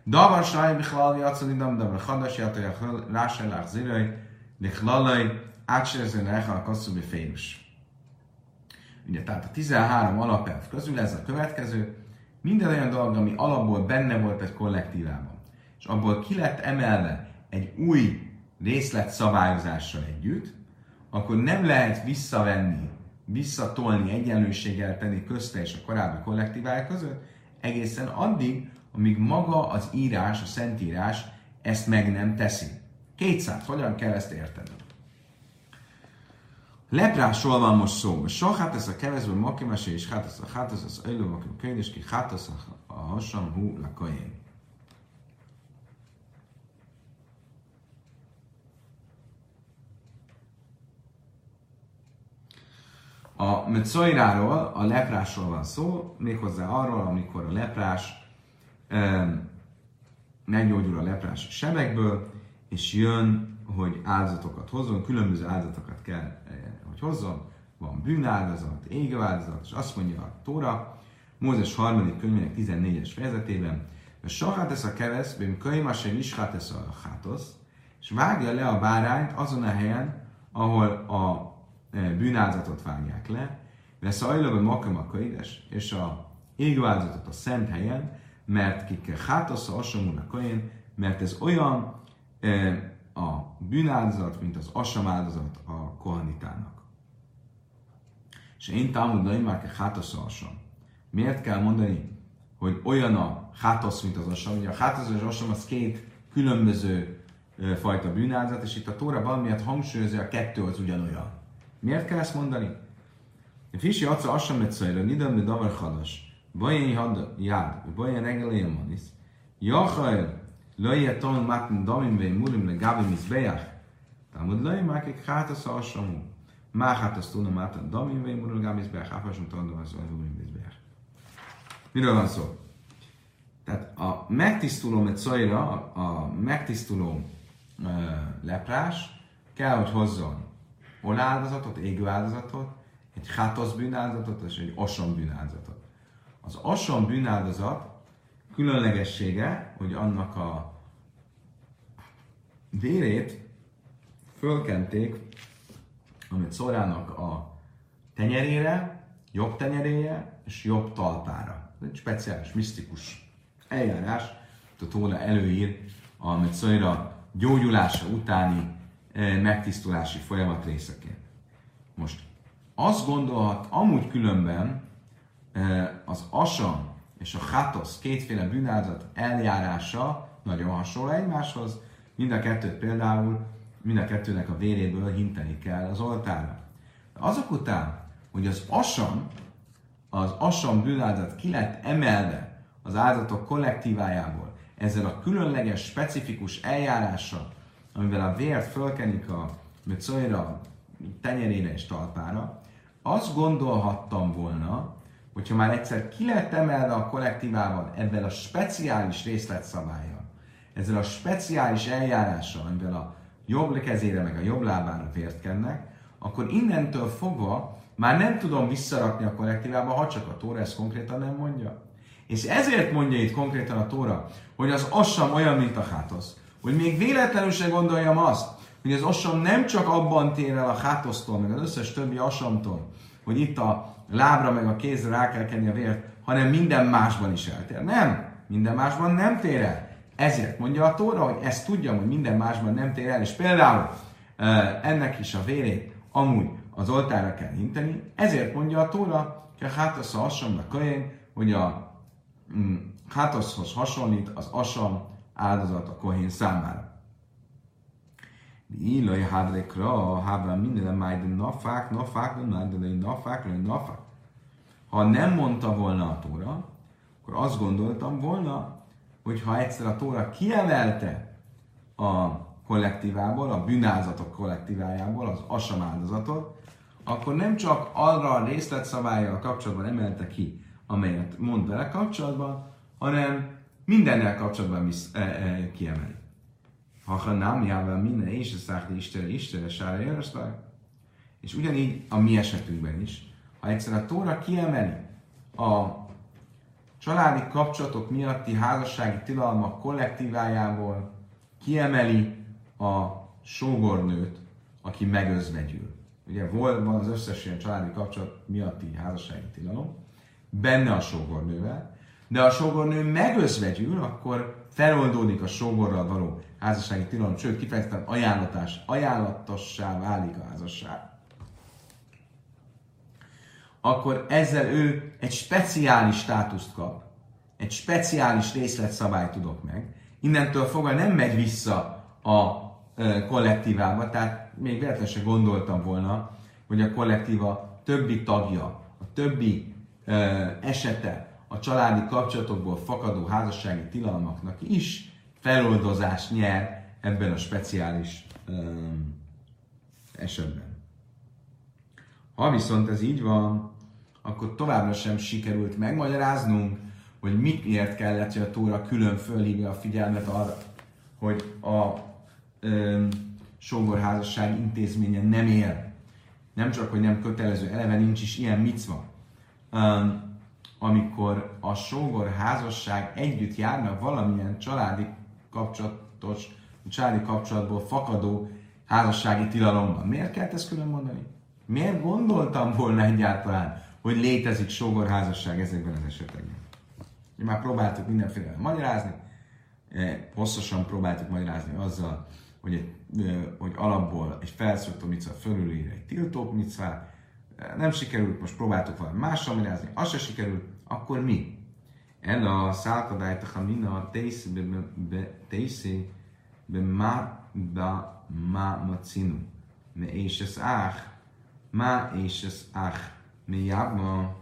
Davar saj, bichlal, játszani, dam, davar, hadas, játaja, ráselák, ziraj, bichlallaj, átserezni leha a kasszúbi férus. Ugye, tehát a 13 alapelv közül ez a következő, minden olyan dolog, ami alapból benne volt egy kollektívában, és abból ki lett emelve egy új részlet szabályozással együtt, akkor nem lehet visszavenni, visszatolni, egyenlőséggel tenni közte és a korábbi kollektívája között, egészen addig, amíg maga az írás, a szentírás ezt meg nem teszi. Kétszáz, hogyan kell ezt érteni? Leprásról van most szó. hát ez a kevező makimese és hát ez a hát ez az öjlő makim könyves ki hát ez a hasam hú lakajén. A Metzoiráról, a leprásról van szó, méghozzá arról, amikor a leprás um, meggyógyul a leprás sebekből, és jön, hogy áldozatokat hozzon, különböző áldozatokat kell hogy hozzon, van bűnáldozat, égőáldozat, és azt mondja a Tóra, Mózes harmadik könyvének 14-es fejezetében, a sahát ez a kevesz, bém könyvase is hát ez a hátosz, és vágja le a bárányt azon a helyen, ahol a e, bűnáldozatot vágják le, vesz ajlóban makam a könyves, és a égőáldozatot a szent helyen, mert kik hátosz a a mert ez olyan e, a bűnáldozat, mint az asamáldozat a kohanitának. És én támadnai már hátoszalsam. Miért kell mondani, hogy olyan a hátosz, mint az asam? Ugye a hátosz és asam az két különböző fajta bűnázat, és itt a Tóra valamiért hangsúlyozza, a kettő az ugyanolyan. Miért kell ezt mondani? Fisi aca asam egyszerre, nidam de davar hadas, bajén had jád, bajén reggel manis, jachajl, löjje ton matn damim ve murim le gabi mizbeach, támad löjje már kik hátosz a asamú. Máhát azt tudom, mátad damim, vagy murul gámizbeach, ápasum tudom, az vagy Miről van szó? Tehát a megtisztuló metszajra, a megtisztuló uh, leprás kell, hogy hozzon oláldozatot, égő áldozatot, egy hátosz bűnáldozatot és egy oson bűnáldozatot. Az oson bűnáldozat különlegessége, hogy annak a vérét fölkenték, amit szórának a tenyerére, jobb tenyeréje és jobb talpára. Ez egy speciális, misztikus eljárás, a Tóra előír a Metszajra gyógyulása utáni megtisztulási folyamat részeként. Most azt gondolhat, amúgy különben az asam és a hatosz kétféle bűnázat eljárása nagyon hasonló egymáshoz, mind a kettőt például, mind a kettőnek a véréből hinteni kell az oltára. Azok után, hogy az asam, az asam bűnázat ki lett emelve az áldozatok kollektívájából, ezzel a különleges, specifikus eljárással, amivel a vért fölkenik a möcöjra, tenyerére és talpára, azt gondolhattam volna, hogyha már egyszer ki lett emelve a kollektívával ebben a speciális részletszabályjal, ezzel a speciális eljárással, amivel a jobb kezére meg a jobb lábára vért kennek, akkor innentől fogva már nem tudom visszarakni a kollektívába, ha csak a Tóra ezt konkrétan nem mondja. És ezért mondja itt konkrétan a Tóra, hogy az assam olyan, mint a hátosz. Hogy még véletlenül se gondoljam azt, hogy az assam nem csak abban tér el a hátosztól, meg az összes többi asamtól, hogy itt a lábra meg a kézre rá kell kenni a vért, hanem minden másban is eltér. Nem, minden másban nem tér el. Ezért mondja a Tóra, hogy ezt tudjam, hogy minden másban nem tér el, és például ennek is a vérét amúgy az oltára kell hinteni, ezért mondja a Tóra, hogy a hátaszra hasonló kölyén, hogy a mm, hátaszhoz hasonlít az asam áldozat a kohén számára. Ilaj hadrekra, hábra minden májden nafák, nafák, májden nafák, nafák. Ha nem mondta volna a Tóra, akkor azt gondoltam volna, hogy ha egyszer a Tóra kiemelte a kollektívából, a bűnázatok kollektívájából az asam áldozatot, akkor nem csak arra a részletszabályjal kapcsolatban emelte ki, amelyet mond vele kapcsolatban, hanem mindennel kapcsolatban is e, e, kiemeli. Ha nem járva minden és a szákli Istenre, Istenre, sára és ugyanígy a mi esetünkben is, ha egyszer a Tóra kiemeli a családi kapcsolatok miatti házassági tilalmak kollektívájából kiemeli a sógornőt, aki megözvegyül. Ugye volt van az összes ilyen családi kapcsolat miatti házassági tilalom, benne a sógornővel, de a sógornő megözvegyül, akkor feloldódik a sógorral való házassági tilalom, sőt kifejezetten ajánlatás, ajánlatossá válik a házasság akkor ezzel ő egy speciális státuszt kap, egy speciális részletszabályt tudok meg. Innentől fogva nem megy vissza a kollektívába, tehát még véletlenül se gondoltam volna, hogy a kollektíva többi tagja, a többi ö, esete a családi kapcsolatokból fakadó házassági tilalmaknak is feloldozást nyer ebben a speciális ö, esetben. Ha viszont ez így van, akkor továbbra sem sikerült megmagyaráznunk, hogy miért kellett, hogy a Tóra külön fölhívja a figyelmet arra, hogy a ö, sógorházasság intézménye nem él. Nem csak, hogy nem kötelező, eleve nincs is ilyen micva. Um, amikor a sógor házasság együtt járna valamilyen családi kapcsolatos, családi kapcsolatból fakadó házassági tilalomban. Miért kellett ezt külön mondani? Miért gondoltam volna egyáltalán, hogy létezik sógorházasság ezekben az esetekben? Mi már próbáltuk mindenféle magyarázni, eh, hosszasan próbáltuk magyarázni azzal, hogy, egy, eh, hogy alapból egy felszólító micva fölülír egy tiltó micvát, nem sikerült, most próbáltuk valami mással magyarázni, az se sikerült, akkor mi? El a szálkadályt a hamina teiszé be már ba ma macinu. Me és ez áh, ma és ez áh, me jábma.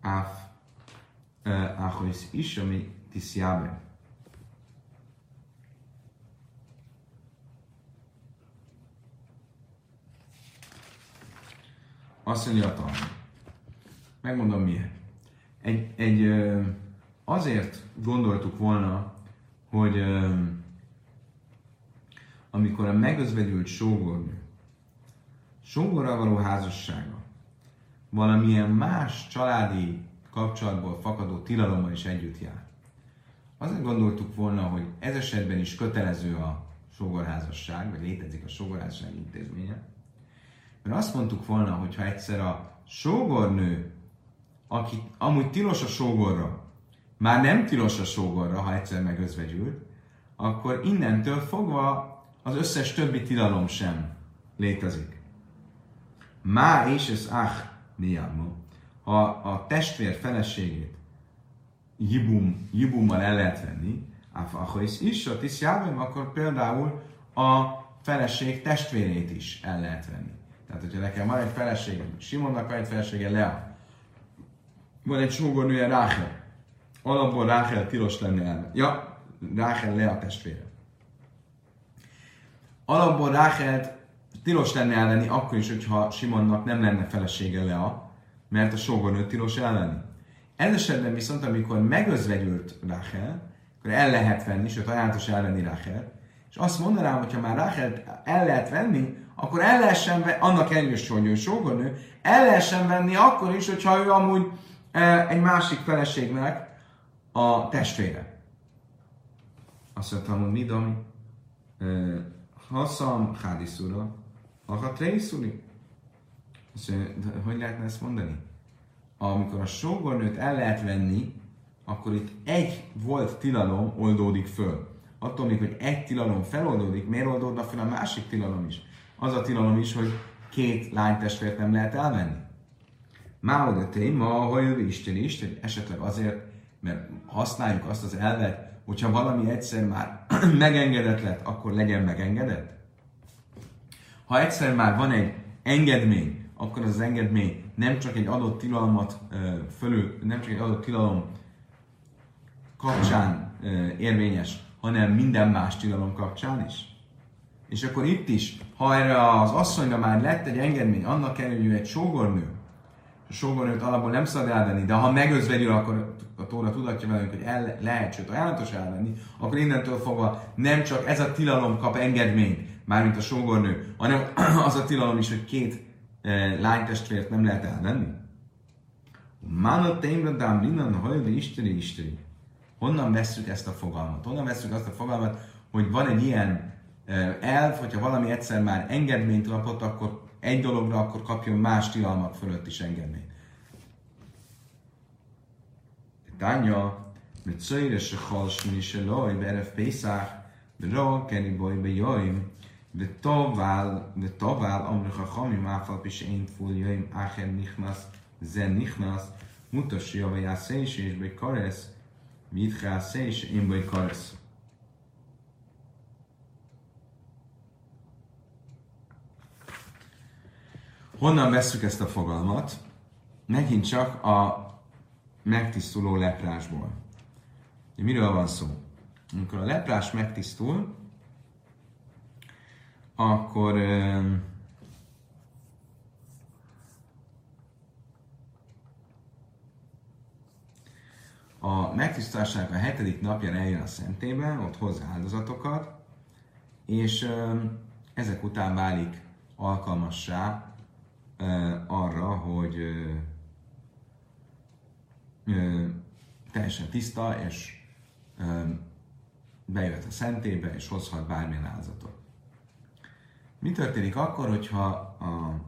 Áf, eh, ahogy is, ami tiszjábe. Azt mondja a tanul. Megmondom miért. Egy, egy, azért gondoltuk volna, hogy amikor a megözvegyült sógornő sógorral való házassága valamilyen más családi kapcsolatból fakadó tilalommal is együtt jár. Azért gondoltuk volna, hogy ez esetben is kötelező a sógorházasság, vagy létezik a sógorházasság intézménye, mert azt mondtuk volna, hogy ha egyszer a sógornő, aki amúgy tilos a sógorra, már nem tilos a sógorra, ha egyszer megözvegyült, akkor innentől fogva az összes többi tilalom sem létezik. Má és ez ach niammo. Ha a testvér feleségét jibum, jibummal el lehet venni, akkor is a akkor például a feleség testvérét is el lehet venni. Tehát, hogyha nekem van egy felesége, Simonnak van egy felesége, Lea, van egy sógornője, Ráhel, alapból Ráhel tilos lenne el. Ja, Ráhel Lea testvére. Alapból Ráhelt tilos lenne elvenni akkor is, hogyha Simonnak nem lenne felesége Lea, mert a sógornő tilos elvenni. Ez esetben viszont, amikor megözvegyült Rachel, akkor el lehet venni, sőt ajánlatos elvenni Rachel, és azt mondanám, hogy ha már Rachel el lehet venni, akkor el lehessen annak elnyős, hogy ő sógornő, el lehessen venni akkor is, hogyha ő amúgy e, egy másik feleségnek a testvére. Azt mondtam, hogy midom, e, haszam, hádiszura, ha trészuli. Hogy lehetne ezt mondani? amikor a sógornőt el lehet venni, akkor itt egy volt tilalom oldódik föl. Attól még, hogy egy tilalom feloldódik, miért oldódna fel a másik tilalom is? Az a tilalom is, hogy két lánytestvért nem lehet elvenni. Má oda téma, hogy Isten Isten, esetleg azért, mert használjuk azt az elvet, hogyha valami egyszer már megengedett lett, akkor legyen megengedett? Ha egyszer már van egy engedmény, akkor az engedmény nem csak egy adott tilalmat fölül, nem csak egy adott tilalom kapcsán érvényes, hanem minden más tilalom kapcsán is. És akkor itt is, ha erre az asszonyra már lett egy engedmény, annak ő egy sógornő, a sógornőt alapból nem szabad elvenni, de ha megözvegyül, akkor a Tóra tudatja velünk, hogy el lehet, sőt ajánlatos elvenni, akkor innentől fogva nem csak ez a tilalom kap engedményt, mármint a sógornő, hanem az a tilalom is, hogy két lánytestvért nem lehet elvenni? Mánat témre dám linan hajli isteni isteni. Honnan vesszük ezt a fogalmat? Honnan vesszük azt a fogalmat, hogy van egy ilyen elv, hogyha valami egyszer már engedményt kapott, akkor egy dologra, akkor kapjon más tilalmak fölött is engedményt. Tanya, mit szöjre se halsmini se loj, berev Pészach, bro, keri boj, be joim, de továl, de továl, amre hachami máfal pis én fúl joim, áchen zen nichnasz, mutassi, avajász és be karesz, mit hász és én baj karesz. Honnan vesszük ezt a fogalmat? Megint csak a megtisztuló leprásból. Miről van szó? Amikor a leprás megtisztul, akkor a megtisztulásnak a hetedik napján eljön a szentébe, ott hoz áldozatokat, és ezek után válik alkalmassá arra, hogy teljesen tiszta, és bejöhet a szentébe, és hozhat bármilyen áldozatot. Mi történik akkor, hogyha a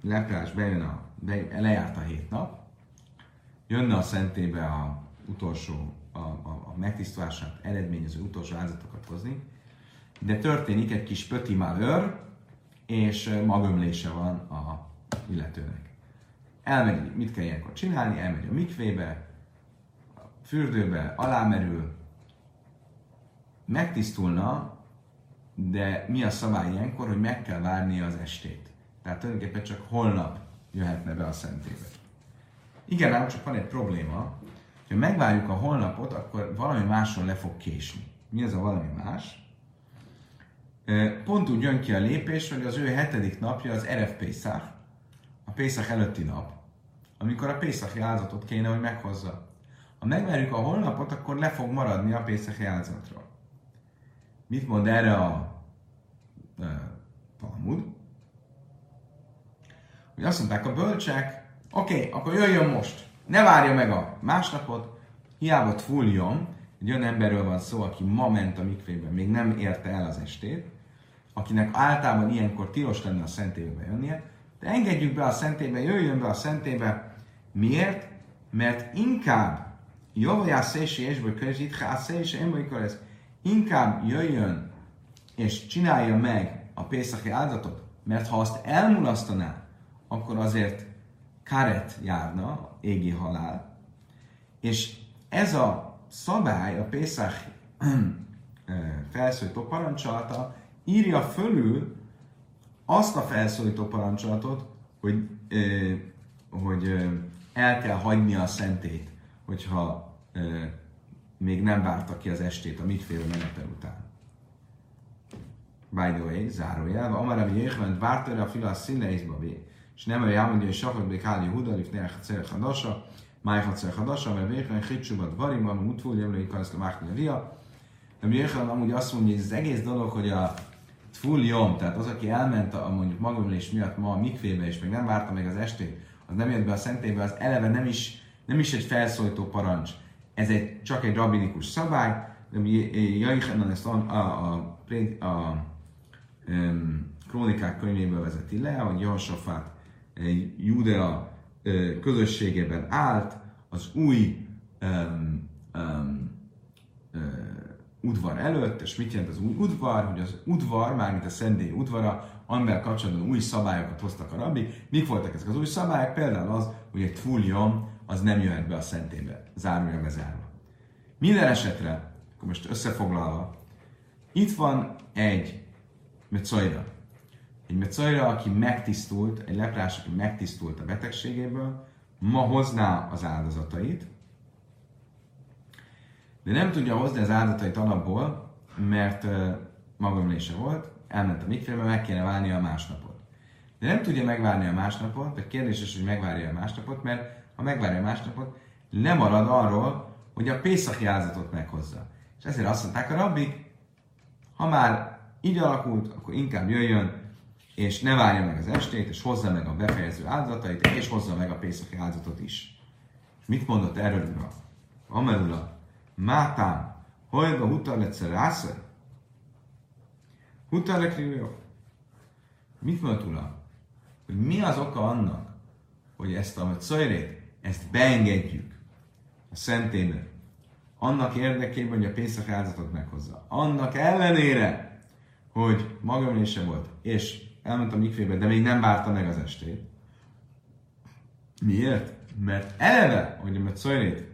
leprás bejön a, be, lejárt a hét nap, jönne a szentébe a utolsó, a, a, a megtisztulását eredményező utolsó áldozatokat hozni, de történik egy kis pöti malőr, és magömlése van a illetőnek. Elmegy, mit kell ilyenkor csinálni, elmegy a mikvébe, a fürdőbe, alámerül, megtisztulna, de mi a szabály ilyenkor, hogy meg kell várnia az estét. Tehát tulajdonképpen csak holnap jöhetne be a szentébe. Igen, ám csak van egy probléma, ha megvárjuk a holnapot, akkor valami máson le fog késni. Mi az a valami más? Pont úgy jön ki a lépés, hogy az ő hetedik napja az RF Pészach, a Pészach előtti nap, amikor a Pészach áldozatot kéne, hogy meghozza. Ha megvárjuk a holnapot, akkor le fog maradni a Pészach áldozatról. Mit mond erre a uh, Talmud, hogy azt mondták a bölcsek, oké, okay, akkor jöjjön most, ne várja meg a másnapot, hiába tfúljon, egy olyan emberről van szó, aki ma ment a mikvében, még nem érte el az estét, akinek általában ilyenkor tilos lenne a szentélybe jönnie, de engedjük be a szentélybe, jöjjön be a szentélybe. Miért? Mert inkább Jovajá szési ésből közít, ha szési ez inkább jöjjön és csinálja meg a Pészaki áldatot, mert ha azt elmulasztaná, akkor azért karet járna, égi halál, és ez a szabály, a Pészak felszólító parancsolata írja fölül azt a felszólító parancsolatot, hogy, hogy el kell hagyni a szentét, hogyha még nem várta ki az estét a mitféle menetel után. By the way, zárójelve, Amara mi Jéhment várta a fila a színleizba és nem olyan elmondja, hogy Safak Bék Háli Huda, Lif Neach Hadasa, Máj Hacer Hadasa, mert Véhlen Hitsubat Varim, Anu Mutvul, Jemlői Kajszla Mákni Ria. De Jéhlen amúgy azt mondja, hogy ez egész dolog, hogy a Tful Jom, tehát az, aki elment a mondjuk magamülés miatt ma a mikvébe, és még nem várta meg az estét, az nem jött be a szentélybe, az eleve nem is, nem is egy felszólító parancs. Ez egy, csak egy rabinikus szabály, de Jaichenan ezt a, a, a, a, a krónikák könyvéből vezeti le, hogy Josafát Judea közösségében állt, az új um, um, uh, udvar előtt, és mit jelent az új udvar, hogy az udvar, mármint a szendély udvara, amivel kapcsolatban új szabályokat hoztak a rabbi. Mik voltak ezek az új szabályok? Például az, hogy egy tfuljom, az nem jöhet be a szentébe, zárója bezárva. Minden esetre, akkor most összefoglalva, itt van egy mecajra. Egy mecajra, aki megtisztult, egy leprás, aki megtisztult a betegségéből, ma hozná az áldozatait, de nem tudja hozni az áldozatait alapból, mert magomlése volt, elment a mikvébe, meg kéne várni a másnapot. De nem tudja megvárni a másnapot, vagy kérdéses, hogy megvárja a másnapot, mert ha megvárja a másnapot, lemarad arról, hogy a Pészaki áldozatot meghozza. És ezért azt mondták a rabbik, ha már így alakult, akkor inkább jöjjön, és ne várja meg az estét, és hozza meg a befejező áldozatait, és hozza meg a Pészaki áldozatot is. Mit mondott erről ura? Amerula, Mátán, hajba hutal egyszer ráször? Hutal Mit mondott ura? Hogy mi az oka annak, hogy ezt a szajrét, ezt beengedjük a szentébe, annak érdekében, hogy a Pészak áldozatot meghozza. Annak ellenére, hogy magam volt, és elment a mikvébe, de még nem várta meg az estét. Miért? Mert eleve, hogy a szajrét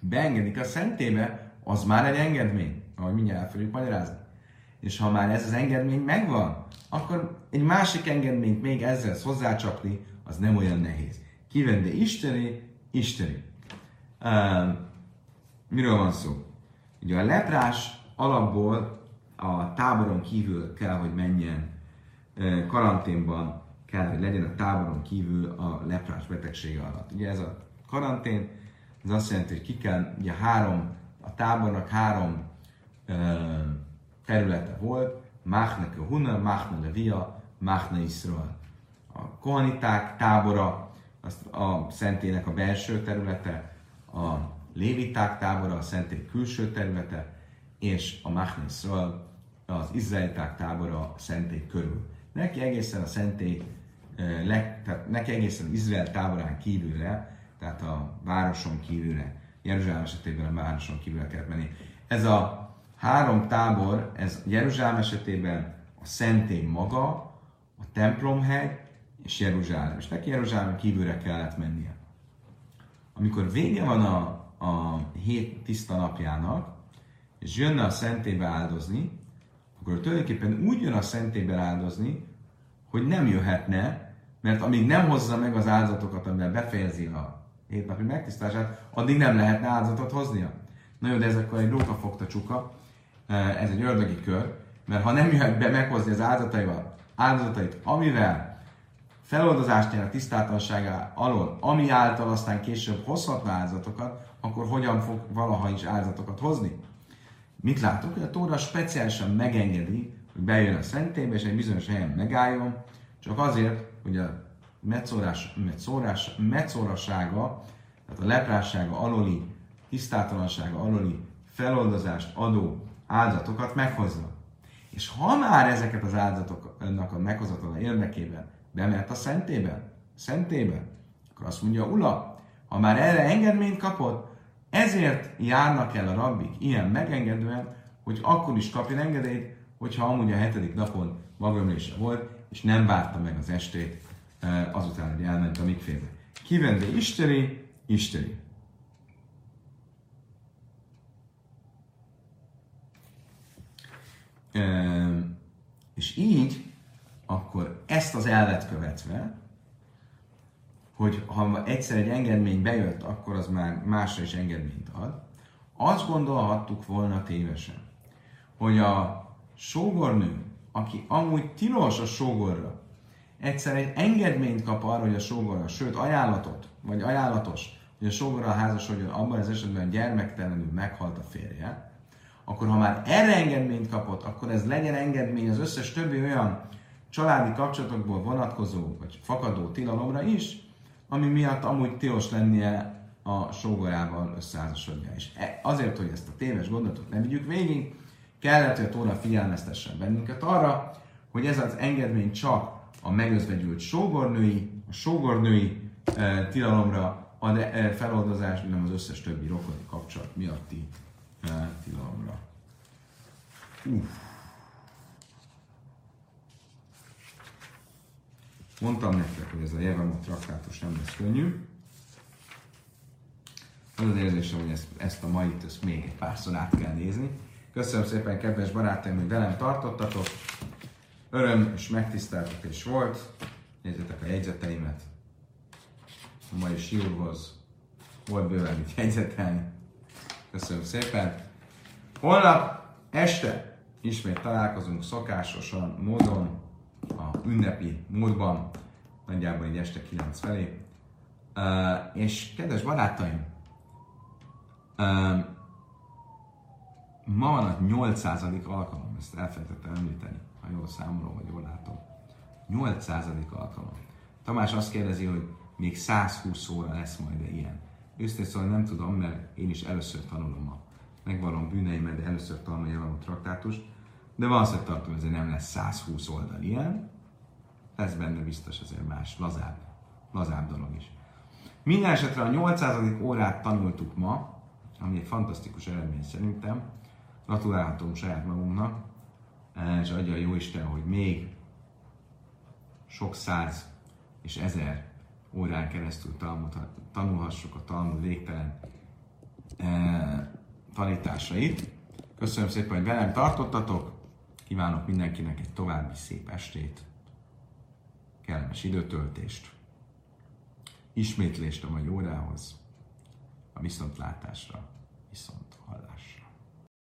beengedik a szentébe, az már egy engedmény, ahogy mindjárt el fogjuk magyarázni. És ha már ez az engedmény megvan, akkor egy másik engedményt még ezzel hozzácsapni, az nem olyan nehéz. Kivenni Isteni, Isteni. Uh, miről van szó? Ugye a leprás alapból a táboron kívül kell, hogy menjen karanténban, kell, hogy legyen a táboron kívül a leprás betegsége alatt. Ugye ez a karantén, ez azt jelenti, hogy ki kell, ugye három, a tábornak három uh, területe volt, Machne Huna, Machne Levia, Machne Israel. A kohaniták tábora, azt a szentének a belső területe, a léviták tábora, a szentély külső területe, és a Machne Israel, az izraeliták tábora a szentély körül. Neki egészen a szentély, tehát neki egészen Izrael táborán kívülre, tehát a városon kívülre, Jeruzsálem esetében a városon kívülre kell menni. Ez a három tábor, ez Jeruzsálem esetében a szentély maga, a templomhegy és Jeruzsálem. És neki Jeruzsálem kívülre kellett mennie. Amikor vége van a, a hét tiszta napjának, és jönne a szentébe áldozni, akkor tulajdonképpen úgy jön a szentébe áldozni, hogy nem jöhetne, mert amíg nem hozza meg az áldozatokat, amivel befejezi a hétnapi megtisztását, addig nem lehetne áldozatot hoznia. Na jó, de ez akkor egy róka fogta csuka, ez egy ördögi kör, mert ha nem jöhet be meghozni az áldozataival, áldozatait, amivel feloldozást nyer a tisztátalanságá alól, ami által aztán később hozhatna áldozatokat, akkor hogyan fog valaha is áldozatokat hozni? Mit látok? Hogy a Tóra speciálisan megengedi, hogy bejön a szentélybe, és egy bizonyos helyen megálljon, csak azért, hogy a metszórás, metszórás, metszórassága, tehát a leprássága aloli, tisztátalansága aloli feloldozást adó áldatokat meghozza. És ha már ezeket az áldatoknak a meghozatala érdekében bemert a szentében, szentében, akkor azt mondja, Ula, ha már erre engedményt kapott, ezért járnak el a rabbik ilyen megengedően, hogy akkor is kapjon engedélyt, hogyha amúgy a hetedik napon magömlése volt, és nem várta meg az estét azután, hogy elment a mikfébe. Kivende isteri, isteri. És így, akkor ezt az elvet követve, hogy ha egyszer egy engedmény bejött, akkor az már másra is engedményt ad, azt gondolhattuk volna tévesen, hogy a sógornő, aki amúgy tilos a sógorra, egyszer egy engedményt kap arra, hogy a sógorra, sőt ajánlatot, vagy ajánlatos, hogy a sógorra házasodjon, abban az esetben gyermektelenül meghalt a férje, akkor ha már erre engedményt kapott, akkor ez legyen engedmény az összes többi olyan családi kapcsolatokból vonatkozó, vagy fakadó tilalomra is, ami miatt amúgy tilos lennie a sógorával összeházasodnia. És e, azért, hogy ezt a téves gondolatot nem vigyük végig, kellett, hogy a Tóra figyelmeztessen bennünket arra, hogy ez az engedmény csak a megözvegyült sógornői, a sógornői e, tilalomra ad e, feloldozás, nem az összes többi rokoni kapcsolat miatti e, tilalomra. Uff. Mondtam nektek, hogy ez a Jevamot traktátus nem lesz könnyű. Az az érzésem, hogy ezt, ezt a mai ezt még egy párszor át kell nézni. Köszönöm szépen, kedves barátaim, hogy velem tartottatok. Öröm és megtiszteltetés volt. Nézzétek a jegyzeteimet. A mai siúrhoz volt bőven mit jegyzetelni. Köszönöm szépen. Holnap este ismét találkozunk szokásosan módon, a ünnepi módban, nagyjából egy este 9 felé. Uh, és kedves barátaim, uh, ma van a 800. alkalom, ezt elfelejtettem említeni, ha jól számolom, vagy jól látom. 800. alkalom. Tamás azt kérdezi, hogy még 120 óra lesz majd -e ilyen. Őszintén szóval nem tudom, mert én is először tanulom a megvalom bűneimet, de először tanulom a traktátust. De valószínűleg tartom, hogy nem lesz 120 oldal ilyen. Lesz benne biztos azért más, lazább, lazább dolog is. Minden esetre a 800. órát tanultuk ma, ami egy fantasztikus eredmény szerintem. Gratulálhatom saját magunknak, és adja a jó Isten, hogy még sok száz és ezer órán keresztül tanulhassuk a Talmud végtelen e, tanításait. Köszönöm szépen, hogy velem tartottatok. Kívánok mindenkinek egy további szép estét, kellemes időtöltést, ismétlést a mai órához, a viszontlátásra, viszont hallásra.